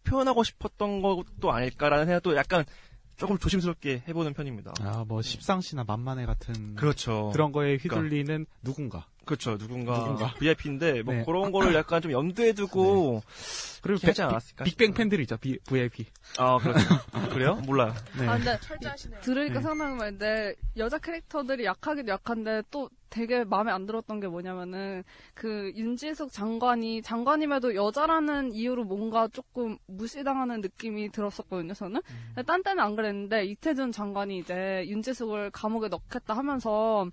표현하고 싶었던 것도 아닐까라는 생각도 약간 조금 조심스럽게 해보는 편입니다. 아, 뭐 십상시나 만만해 같은 그렇죠. 그런 거에 그러니까. 휘둘리는 누군가. 그렇죠. 누군가, 누군가. VIP인데 뭐 네. 그런 거를 약간 좀 염두에 두고 그리고 이렇게 하지 않았을까? 빅, 뱅 팬들이죠. 비, VIP. 아 그렇죠. 그래요? 몰라요. 네. 아, 근데 철저하시네요. 들으니까 네. 생각나는 말인데 여자 캐릭터들이 약하긴 약한데 또 되게 마음에 안 들었던 게 뭐냐면은 그 윤지숙 장관이 장관임에도 여자라는 이유로 뭔가 조금 무시당하는 느낌이 들었었거든요. 저는 근데 딴 때는 안 그랬는데 이태준 장관이 이제 윤지숙을 감옥에 넣겠다 하면서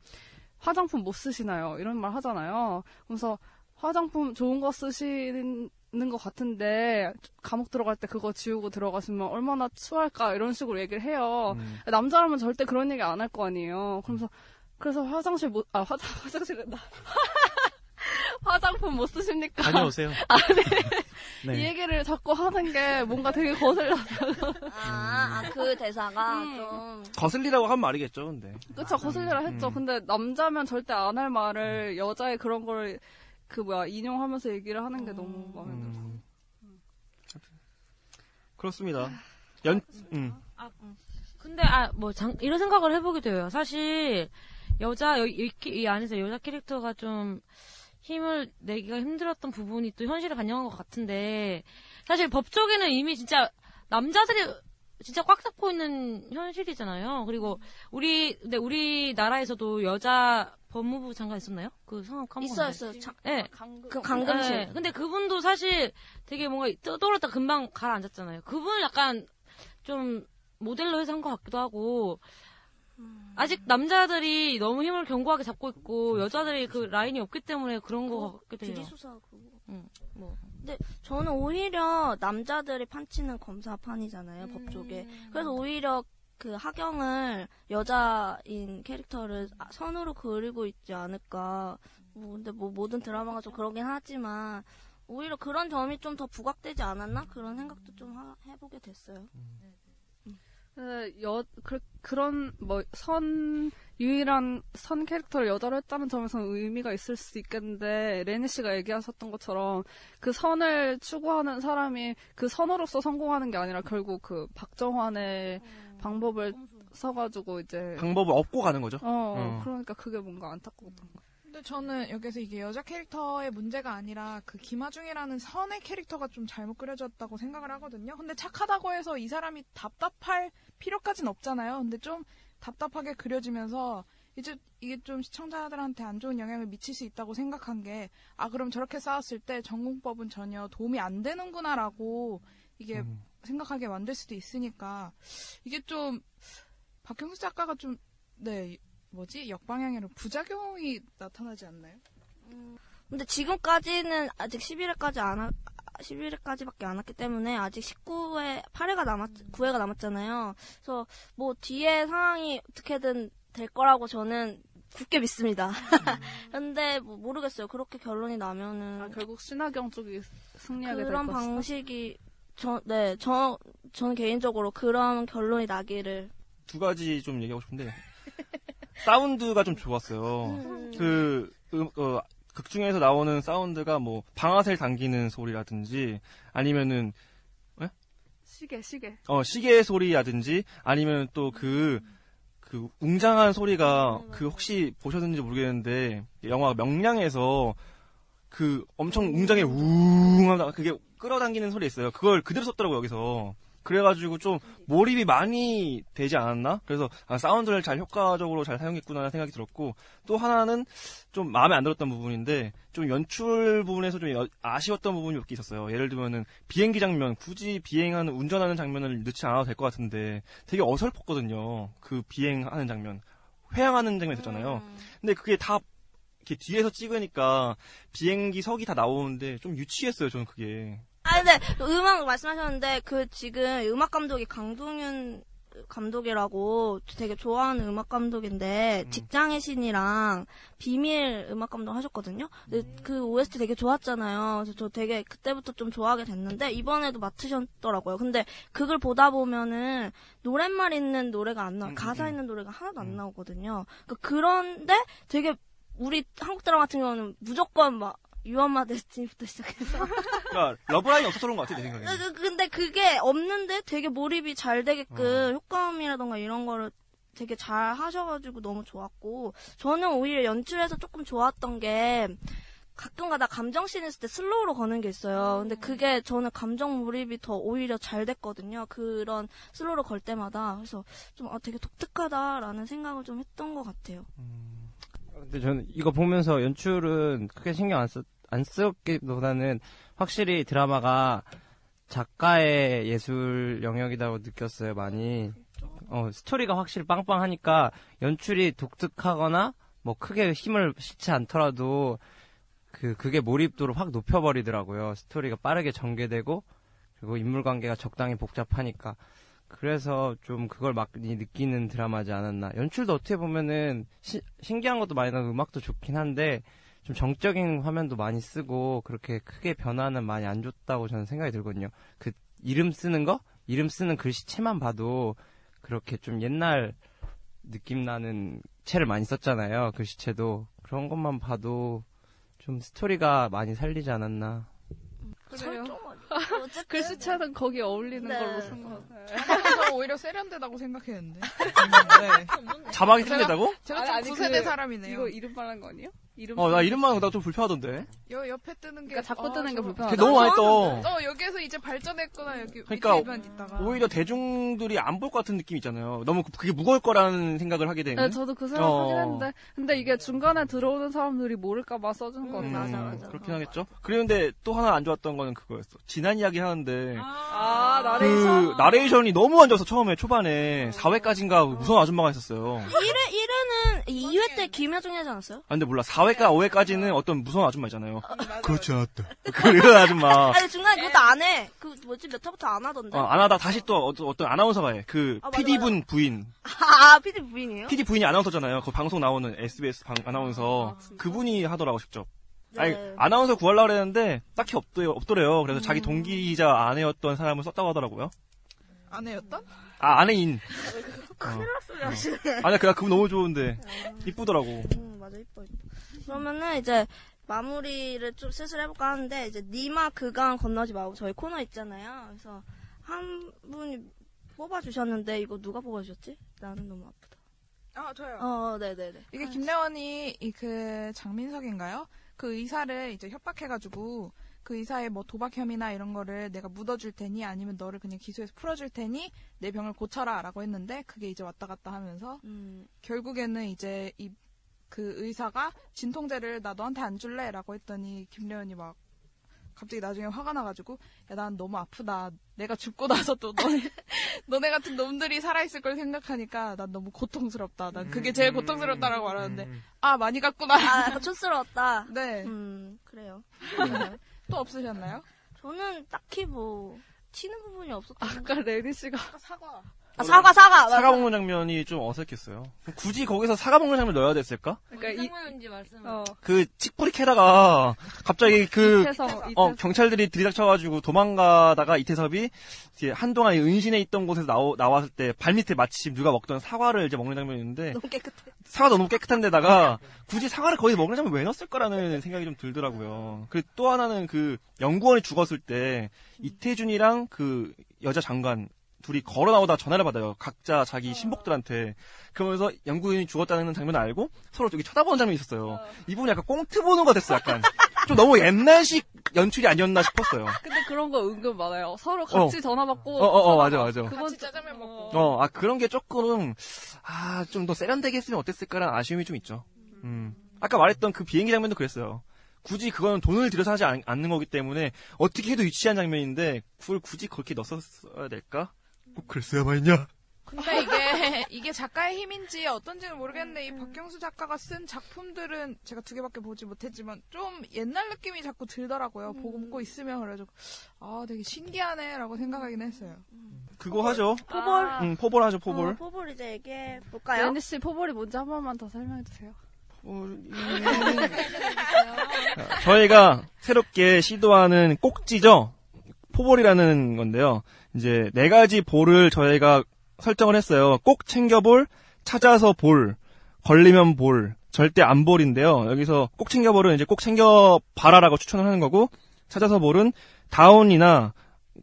화장품 못 쓰시나요? 이런 말 하잖아요. 그래서 화장품 좋은 거 쓰시는 것 같은데 감옥 들어갈 때 그거 지우고 들어가시면 얼마나 추할까 이런 식으로 얘기를 해요. 남자라면 절대 그런 얘기 안 할 거 아니에요. 그러면서 그래서 화장실 못, 아, 화장, 화장실에 나. 화장품 못 쓰십니까? 다녀오세요. 아, 네. 네. 이 얘기를 자꾸 하는 게 뭔가 되게 거슬려서. 아, 아, 그 대사가 좀. 거슬리라고 한 말이겠죠, 근데. 그쵸, 거슬리라 했죠. 음. 근데 남자면 절대 안 할 말을 여자의 그런 걸, 그 뭐야, 인용하면서 얘기를 하는 게 너무 마음에 들어. 음. 그렇습니다. 연, 음. 근데 아뭐 이런 생각을 해보게 돼요. 사실 여자 여- 이, 이 안에서 여자 캐릭터가 좀 힘을 내기가 힘들었던 부분이 또 현실을 반영한 것 같은데 사실 법조계는 이미 진짜 남자들이 진짜 꽉 잡고 있는 현실이잖아요. 그리고 우리 근데 우리 나라에서도 여자 법무부 장관 있었나요? 그 성함 까먹었는데. 있어요, 있어요. 장- 네. 그 강금실. 네. 근데 그분도 사실 되게 뭔가 떠- 떠올랐다 금방 가라앉았잖아요. 그분 약간 좀 모델로 해서 한 것 같기도 하고 아직 남자들이 너무 힘을 견고하게 잡고 있고 여자들이 그 라인이 없기 때문에 그런 거 같기도 해요. 비리 수사 그거. 응. 뭐. 근데 저는 오히려 남자들이 판치는 검사판이잖아요, 법조계. 그래서 오히려 그 하경을 여자인 캐릭터를 아- 선으로 그리고 있지 않을까. 뭐 근데 뭐 모든 드라마가 좀 그러긴 하지만 오히려 그런 점이 좀 더 부각되지 않았나 그런 생각도 좀 하- 해보게 됐어요. 그 여, 그, 그런, 뭐, 선, 유일한 선 캐릭터를 여자로 했다는 점에서는 의미가 있을 수 있겠는데, 레니 씨가 얘기하셨던 것처럼, 그 선을 추구하는 사람이 그 선으로서 성공하는 게 아니라 결국 그 박정환의 방법을 써가지고 이제. 방법을 얻고 가는 거죠. 어, 어. 그러니까 그게 뭔가 안타까웠던 거. 근데 저는 여기서 이게 여자 캐릭터의 문제가 아니라 그 김하중이라는 선의 캐릭터가 좀 잘못 그려졌다고 생각을 하거든요. 근데 착하다고 해서 이 사람이 답답할 필요까지는 없잖아요. 근데 좀 답답하게 그려지면서 이제 이게 좀 시청자들한테 안 좋은 영향을 미칠 수 있다고 생각한 게 아 그럼 저렇게 싸웠을 때 전공법은 전혀 도움이 안 되는구나라고 이게 생각하게 만들 수도 있으니까 이게 좀 박경수 작가가 좀네 뭐지 역방향으로 부작용이 나타나지 않나요? 근데 지금까지는 아직 11회까지 안 하, 11회까지밖에 안 왔기 때문에 아직 19회, 8회가 남았, 9회가 남았잖아요. 그래서 뭐 뒤에 상황이 어떻게든 될 거라고 저는 굳게 믿습니다. 근데 뭐 모르겠어요. 그렇게 결론이 나면은 아, 결국 신하경 쪽이 승리하게 될 그런 것이다. 방식이 저, 네, 저 저는 개인적으로 그런 결론이 나기를 두 가지 좀 얘기하고 싶은데 사운드가 좀 좋았어요. 그 음, 어, 극 중에서 나오는 사운드가 뭐 방아쇠 당기는 소리라든지 아니면은 시계 시계. 어 시계 소리라든지 아니면 또그그 웅장한 소리가 그 혹시 보셨는지 모르겠는데 영화 명량에서 그 엄청 웅장해 우웅하다 그게 끌어당기는 소리 있어요. 그걸 그대로 썼더라고 요 여기서. 그래가지고 좀 몰입이 많이 되지 않았나? 그래서 아, 사운드를 잘 효과적으로 잘 사용했구나 라는 생각이 들었고 또 하나는 좀 마음에 안 들었던 부분인데 좀 연출 부분에서 좀 여- 아쉬웠던 부분이 몇 개 있었어요. 예를 들면은 비행기 장면 굳이 비행하는 운전하는 장면을 넣지 않아도 될 것 같은데 되게 어설펐거든요. 그 비행하는 장면 회항하는 장면 있었잖아요. 근데 그게 다 이렇게 뒤에서 찍으니까 비행기 석이 다 나오는데 좀 유치했어요. 저는 그게. 아, 근데 음악 말씀하셨는데 그 지금 음악 감독이 강동윤 감독이라고 되게 좋아하는 음악 감독인데 직장의 신이랑 비밀 음악 감독 하셨거든요. 근데 그 OST 되게 좋았잖아요. 그래서 저 되게 그때부터 좀 좋아하게 됐는데 이번에도 맡으셨더라고요. 근데 그걸 보다 보면은 노랫말 있는 노래가 안 나와, 가사 있는 노래가 하나도 안 나오거든요. 그 그런데 되게 우리 한국 드라마 같은 경우는 무조건 막 You're my destiny부터 시작해서 그러니까 러브라인 없어서 그런 것 같아 내 생각에. 그- 그- 근데 그게 없는데 되게 몰입이 잘 되게끔 효과음이라던가 이런 거를 되게 잘 하셔가지고 너무 좋았고 저는 오히려 연출에서 조금 좋았던 게 가끔가다 감정씬 있을 때 슬로우로 거는 게 있어요. 근데 그게 저는 감정 몰입이 더 오히려 잘 됐거든요. 그런 슬로우로 걸 때마다 그래서 좀 아, 되게 독특하다라는 생각을 좀 했던 것 같아요. 근데 저는 이거 보면서 연출은 크게 신경 안, 쓰, 안 썼기보다는 확실히 드라마가 작가의 예술 영역이라고 느꼈어요, 많이. 어, 스토리가 확실히 빵빵하니까 연출이 독특하거나 뭐 크게 힘을 실지 않더라도 그, 그게 몰입도를 확 높여버리더라고요. 스토리가 빠르게 전개되고 그리고 인물 관계가 적당히 복잡하니까. 그래서 좀 그걸 많이 느끼는 드라마지 않았나. 연출도 어떻게 보면은 시- 신기한 것도 많이 나고 음악도 좋긴 한데 좀 정적인 화면도 많이 쓰고 그렇게 크게 변화는 많이 안 줬다고 저는 생각이 들거든요. 그 이름 쓰는 거? 이름 쓰는 글씨체만 봐도 그렇게 좀 옛날 느낌 나는 채를 많이 썼잖아요. 글씨체도. 그런 것만 봐도 좀 스토리가 많이 살리지 않았나. 그래요. 어쨌든 글씨체는 거기에 어울리는 네. 걸로 쓴 거. 같아요. 저는 오히려 세련되다고 생각했는데. 네. 자막이 제가- 세련되다고? 제가 좀 아니, 구세대 그- 사람이네요. 이거 이름 말한 거 아니에요? 이름 어 나 이름만 나 좀 불편하던데. 여 옆에 뜨는 게 그러니까 자꾸 아, 뜨는 게 불편하다. 너무 많이 떠. 어 여기에서 이제 발전했구나 여기 그러니까. 오히려 대중들이 안 볼 것 같은 느낌 있잖아요. 너무 그- 그게 무거울 거라는 생각을 하게 되는. 네, 저도 그 생각 하긴 어. 했는데, 근데 이게 중간에 들어오는 사람들이 모를까봐 써준 거 음, 같아요. 그렇긴 하겠죠. 그런데 또 하나 안 좋았던 거는 그거였어. 지난 이야기 하는데 아, 그 나레이션. 나레이션이 너무 안 좋아서 처음에 초반에 4회까지인가 무서운 아줌마가 있었어요. 1회, 1회는 2회 때 김여중이 하지 않았어요? 아, 근데 몰라. 4회 까 5회까지는 어떤 무서운 아줌마 있잖아요. 그렇지 않았다. 그 아줌마. 아니 중간에 그것도 안 해. 그 뭐지 몇 회부터 안 하던데. 어, 안 하다 다시 또 어떤, 어떤 아나운서가 해. 그 아, 맞아, PD분 부인. 아, PD 부인이에요? PD 부인이 아나운서잖아요. 그 방송 나오는 SBS 방, 아나운서. 그분이 하더라고, 직접. 아니, 네. 아나운서 구하려고 그랬는데, 딱히 없더래요. 없더래요. 그래서 음. 자기 동기이자 아내였던 사람을 썼다고 하더라고요. 아내였던? 아, 아내인. 큰일 날 소리 하시네. 아니, 그냥 그분 너무 좋은데. 이쁘더라고. 음, 맞아, 이뻐, 이뻐. 그러면은 이제 마무리를 좀 슬슬 해볼까 하는데, 이제 니마 그강 건너지 마고 저희 코너 있잖아요. 그래서 한 분이 뽑아주셨는데, 이거 누가 뽑아주셨지? 나는 너무 아프다. 아 저요. 어, 네네네. 이게 김래원이 이 그 장민석인가요? 그 의사를 이제 협박해가지고 그 의사의 뭐 도박 혐의나 이런 거를 내가 묻어줄 테니 아니면 너를 그냥 기소해서 풀어줄 테니 내 병을 고쳐라라고 했는데 그게 이제 왔다 갔다 하면서 음, 결국에는 이제 이 그 의사가 진통제를 나 너한테 안 줄래 라고 했더니 김래원이 막 갑자기 나중에 화가 나가지고 야 난 너무 아프다 내가 죽고 나서 또 너네 너네 같은 놈들이 살아있을 걸 생각하니까 난 너무 고통스럽다 난 그게 제일 고통스럽다라고 말하는데 아 많이 갔구나 아, 약간 촌스러웠다. 네. 음, 그래요. 또 없으셨나요? 저는 딱히 뭐, 튀는 부분이 없었던 것 아까 레리 씨가 사과 아, 사과, 사과. 맞아. 사과 먹는 장면이 좀 어색했어요. 굳이 거기서 사과 먹는 장면 넣어야 됐을까? 그러니까 이, 장면인지 말씀. 어. 그 칡뿌리 캐다가 갑자기 그 이태성, 어, 이태성. 경찰들이 들이닥쳐가지고 도망가다가 이태섭이 이제 한동안 은신해 있던 곳에서 나오, 나왔을 때 발밑에 마침 누가 먹던 사과를 이제 먹는 장면이었는데 너무 깨끗해. 사과도 너무 깨끗한 데다가 굳이 사과를 거기서 먹는 장면 왜 넣었을 거라는 생각이 좀 들더라고요. 그리고 또 하나는 그 연구원이 죽었을 때 이태준이랑 그 여자 장관 둘이 걸어 나오다 전화를 받아요. 각자 자기 신복들한테. 그러면서 연구원이 죽었다는 장면을 알고 서로 저기 쳐다보는 장면이 있었어요. 이분이 약간 꽁트 보는 거 됐어, 약간. 좀 너무 옛날식 연출이 아니었나 싶었어요. 근데 그런 거 은근 많아요. 서로 같이 어. 전화 받고. 어, 어, 어, 맞아, 받- 맞아. 그건 짜장면 먹고. 어, 아, 그런 게 조금, 아, 좀 더 세련되게 했으면 어땠을까라는 아쉬움이 좀 있죠. 음. 아까 말했던 그 비행기 장면도 그랬어요. 굳이 그거는 돈을 들여서 하지 않, 는 거기 때문에 어떻게 해도 유치한 장면인데 그걸 굳이 그렇게 넣었어야 될까? 꼭 그랬어야만 했냐? 근데 이게 이게 작가의 힘인지 어떤지는 모르겠는데 이 박경수 작가가 쓴 작품들은 제가 두 개밖에 보지 못했지만 좀 옛날 느낌이 자꾸 들더라고요. 보고 있으면 그래가지고 아 되게 신기하네라고 생각하긴 했어요. 그거 하죠. 포볼. 응, 포볼 하죠, 포볼. 어, 포볼 이제 얘기해 볼까요? 랜디 씨 포볼이 뭔지 한 번만 더 설명해 주세요. 저희가 새롭게 시도하는 꼭지죠. 포볼이라는 건데요. 이제 네 가지 볼을 저희가 설정을 했어요. 꼭 챙겨볼, 찾아서 볼, 걸리면 볼, 절대 안 볼인데요. 여기서 꼭 챙겨볼은 이제 꼭 챙겨 봐라라고 추천을 하는 거고, 찾아서 볼은 다운이나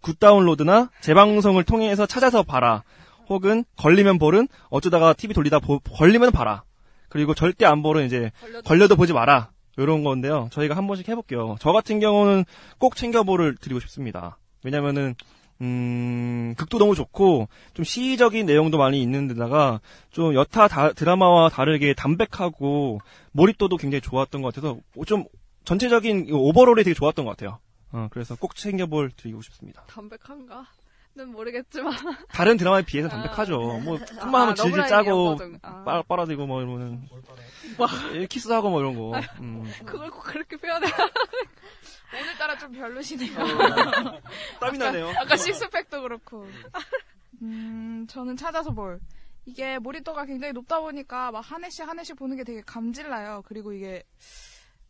굿 다운로드나 재방송을 통해서 찾아서 봐라. 혹은 걸리면 볼은 어쩌다가 TV 돌리다 보- 걸리면 봐라. 그리고 절대 안 볼은 이제 걸려도 보지 마라. 이런 건데요. 저희가 한 번씩 해볼게요. 저 같은 경우는 꼭 챙겨볼을 드리고 싶습니다. 왜냐면은, 음, 극도 너무 좋고, 좀 시의적인 내용도 많이 있는 데다가, 좀 여타 다- 드라마와 다르게 담백하고, 몰입도도 굉장히 좋았던 것 같아서, 좀 전체적인 이 오버롤이 되게 좋았던 것 같아요. 어, 그래서 꼭 챙겨볼 드리고 싶습니다. 담백한가? 는 모르겠지만. 다른 드라마에 비해서 담백하죠. 뭐, 틈만 하면 아, 질질 짜고. 아. 빨, 빨아들고 뭐 이러면은, 예, 키스하고 뭐 이런 거. 음. 그걸 꼭 그렇게 표현해. 오늘따라 좀 별로시네요. 땀이 나네요. 아까 식스팩도 그렇고. 음, 저는 찾아서 볼. 이게 몰입도가 굉장히 높다 보니까 막한 회씩 한 회씩 보는 게 되게 감질나요. 그리고 이게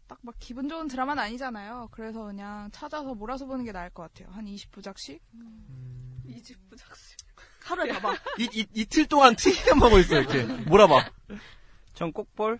딱 막 기분 좋은 드라마는 아니잖아요. 그래서 그냥 찾아서 몰아서 보는 게 나을 것 같아요. 한 20부작씩? 이집 부작시. 하루에 봐봐. 이, 이, 이틀 동안 튀기만 하고 있어, 이렇게. 몰아봐. 전 꼭볼?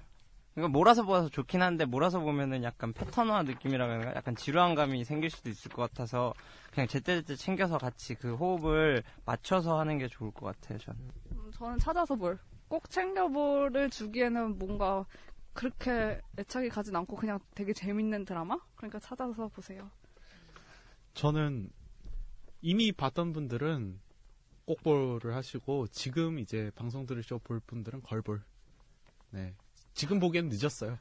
그러니까 몰아서 보아서 좋긴 한데 몰아서 보면은 약간 패턴화 느낌이라 그런가 약간 지루한 감이 생길 수도 있을 것 같아서 그냥 제때제때 챙겨서 같이 그 호흡을 맞춰서 하는 게 좋을 것 같아요 전. 음, 저는 찾아서 볼. 꼭 챙겨볼을 주기에는 뭔가 그렇게 애착이 가진 않고 그냥 되게 재밌는 드라마? 그러니까 찾아서 보세요. 저는 이미 봤던 분들은 꼭볼을 하시고 지금 이제 방송 들으시고 볼 분들은 걸볼. 네. 지금 보기엔 늦었어요.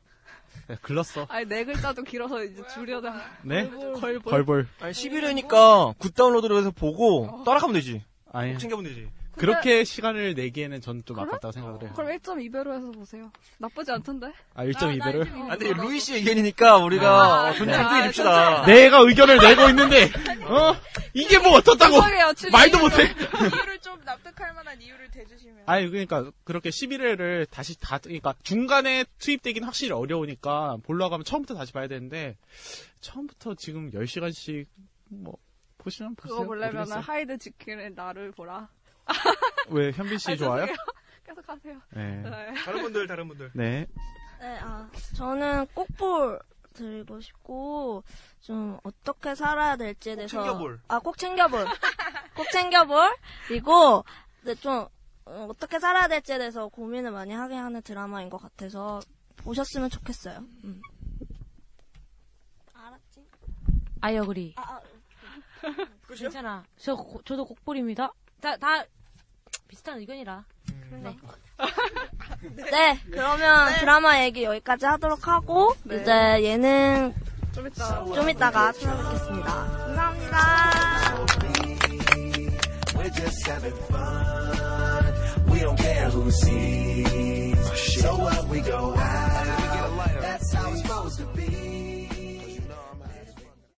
네, 글렀어. 아니 네 글자도 길어서 이제 줄여다. 네? 걸볼. 걸볼. 아니, 11회니까 굿 다운로드를 해서 보고 따라가면 되지. 아니. 꼭 챙겨보면 되지. 그렇게 시간을 내기에는 전 좀 아깝다고 생각을 해요. 그럼 1.2배로 해서 보세요. 나쁘지 않던데? 아, 1.2배를? 아, 근데 루이 씨 의견이니까 우리가 아, 어, 존- 네. 존중해 줍시다. 내가 의견을 내고 있는데, 어? 이게 뭐 어떻다고! 죄송해요. 지금 말도 이유를- 못해! 이유를 좀 납득할 만한 이유를 대주시면. 아니, 그러니까, 그렇게 11회를 다시 다, 그러니까, 중간에 투입되긴 확실히 어려우니까, 보러 가면 처음부터 다시 봐야 되는데, 처음부터 지금 10시간씩, 뭐, 보시면 보세요. 그거 보려면 모르겠어요. 하이드 지킬 나를 보라. 왜, 현빈 씨 아니, 좋아요? 계속 하세요. 네. 다른 분들, 다른 분들. 네. 네, 아, 저는 꼭볼 드리고 싶고, 좀, 어떻게 살아야 될지에 대해서. 챙겨볼. 아, 꼭 챙겨볼. 꼭 챙겨볼. 그리고, 네, 좀, 어, 어떻게 살아야 될지에 대해서 고민을 많이 하게 하는 드라마인 것 같아서, 보셨으면 좋겠어요. 음. 알았지? I agree. 아, 아, 괜찮아. 저, 고- 저도 곡볼입니다. 다, 다, 비슷한 의견이라. 네. 네, 그러면 드라마 얘기 여기까지 하도록 하고, 네. 이제 예능 좀 이따. 좀 이따가 찾아뵙겠습니다. 감사합니다.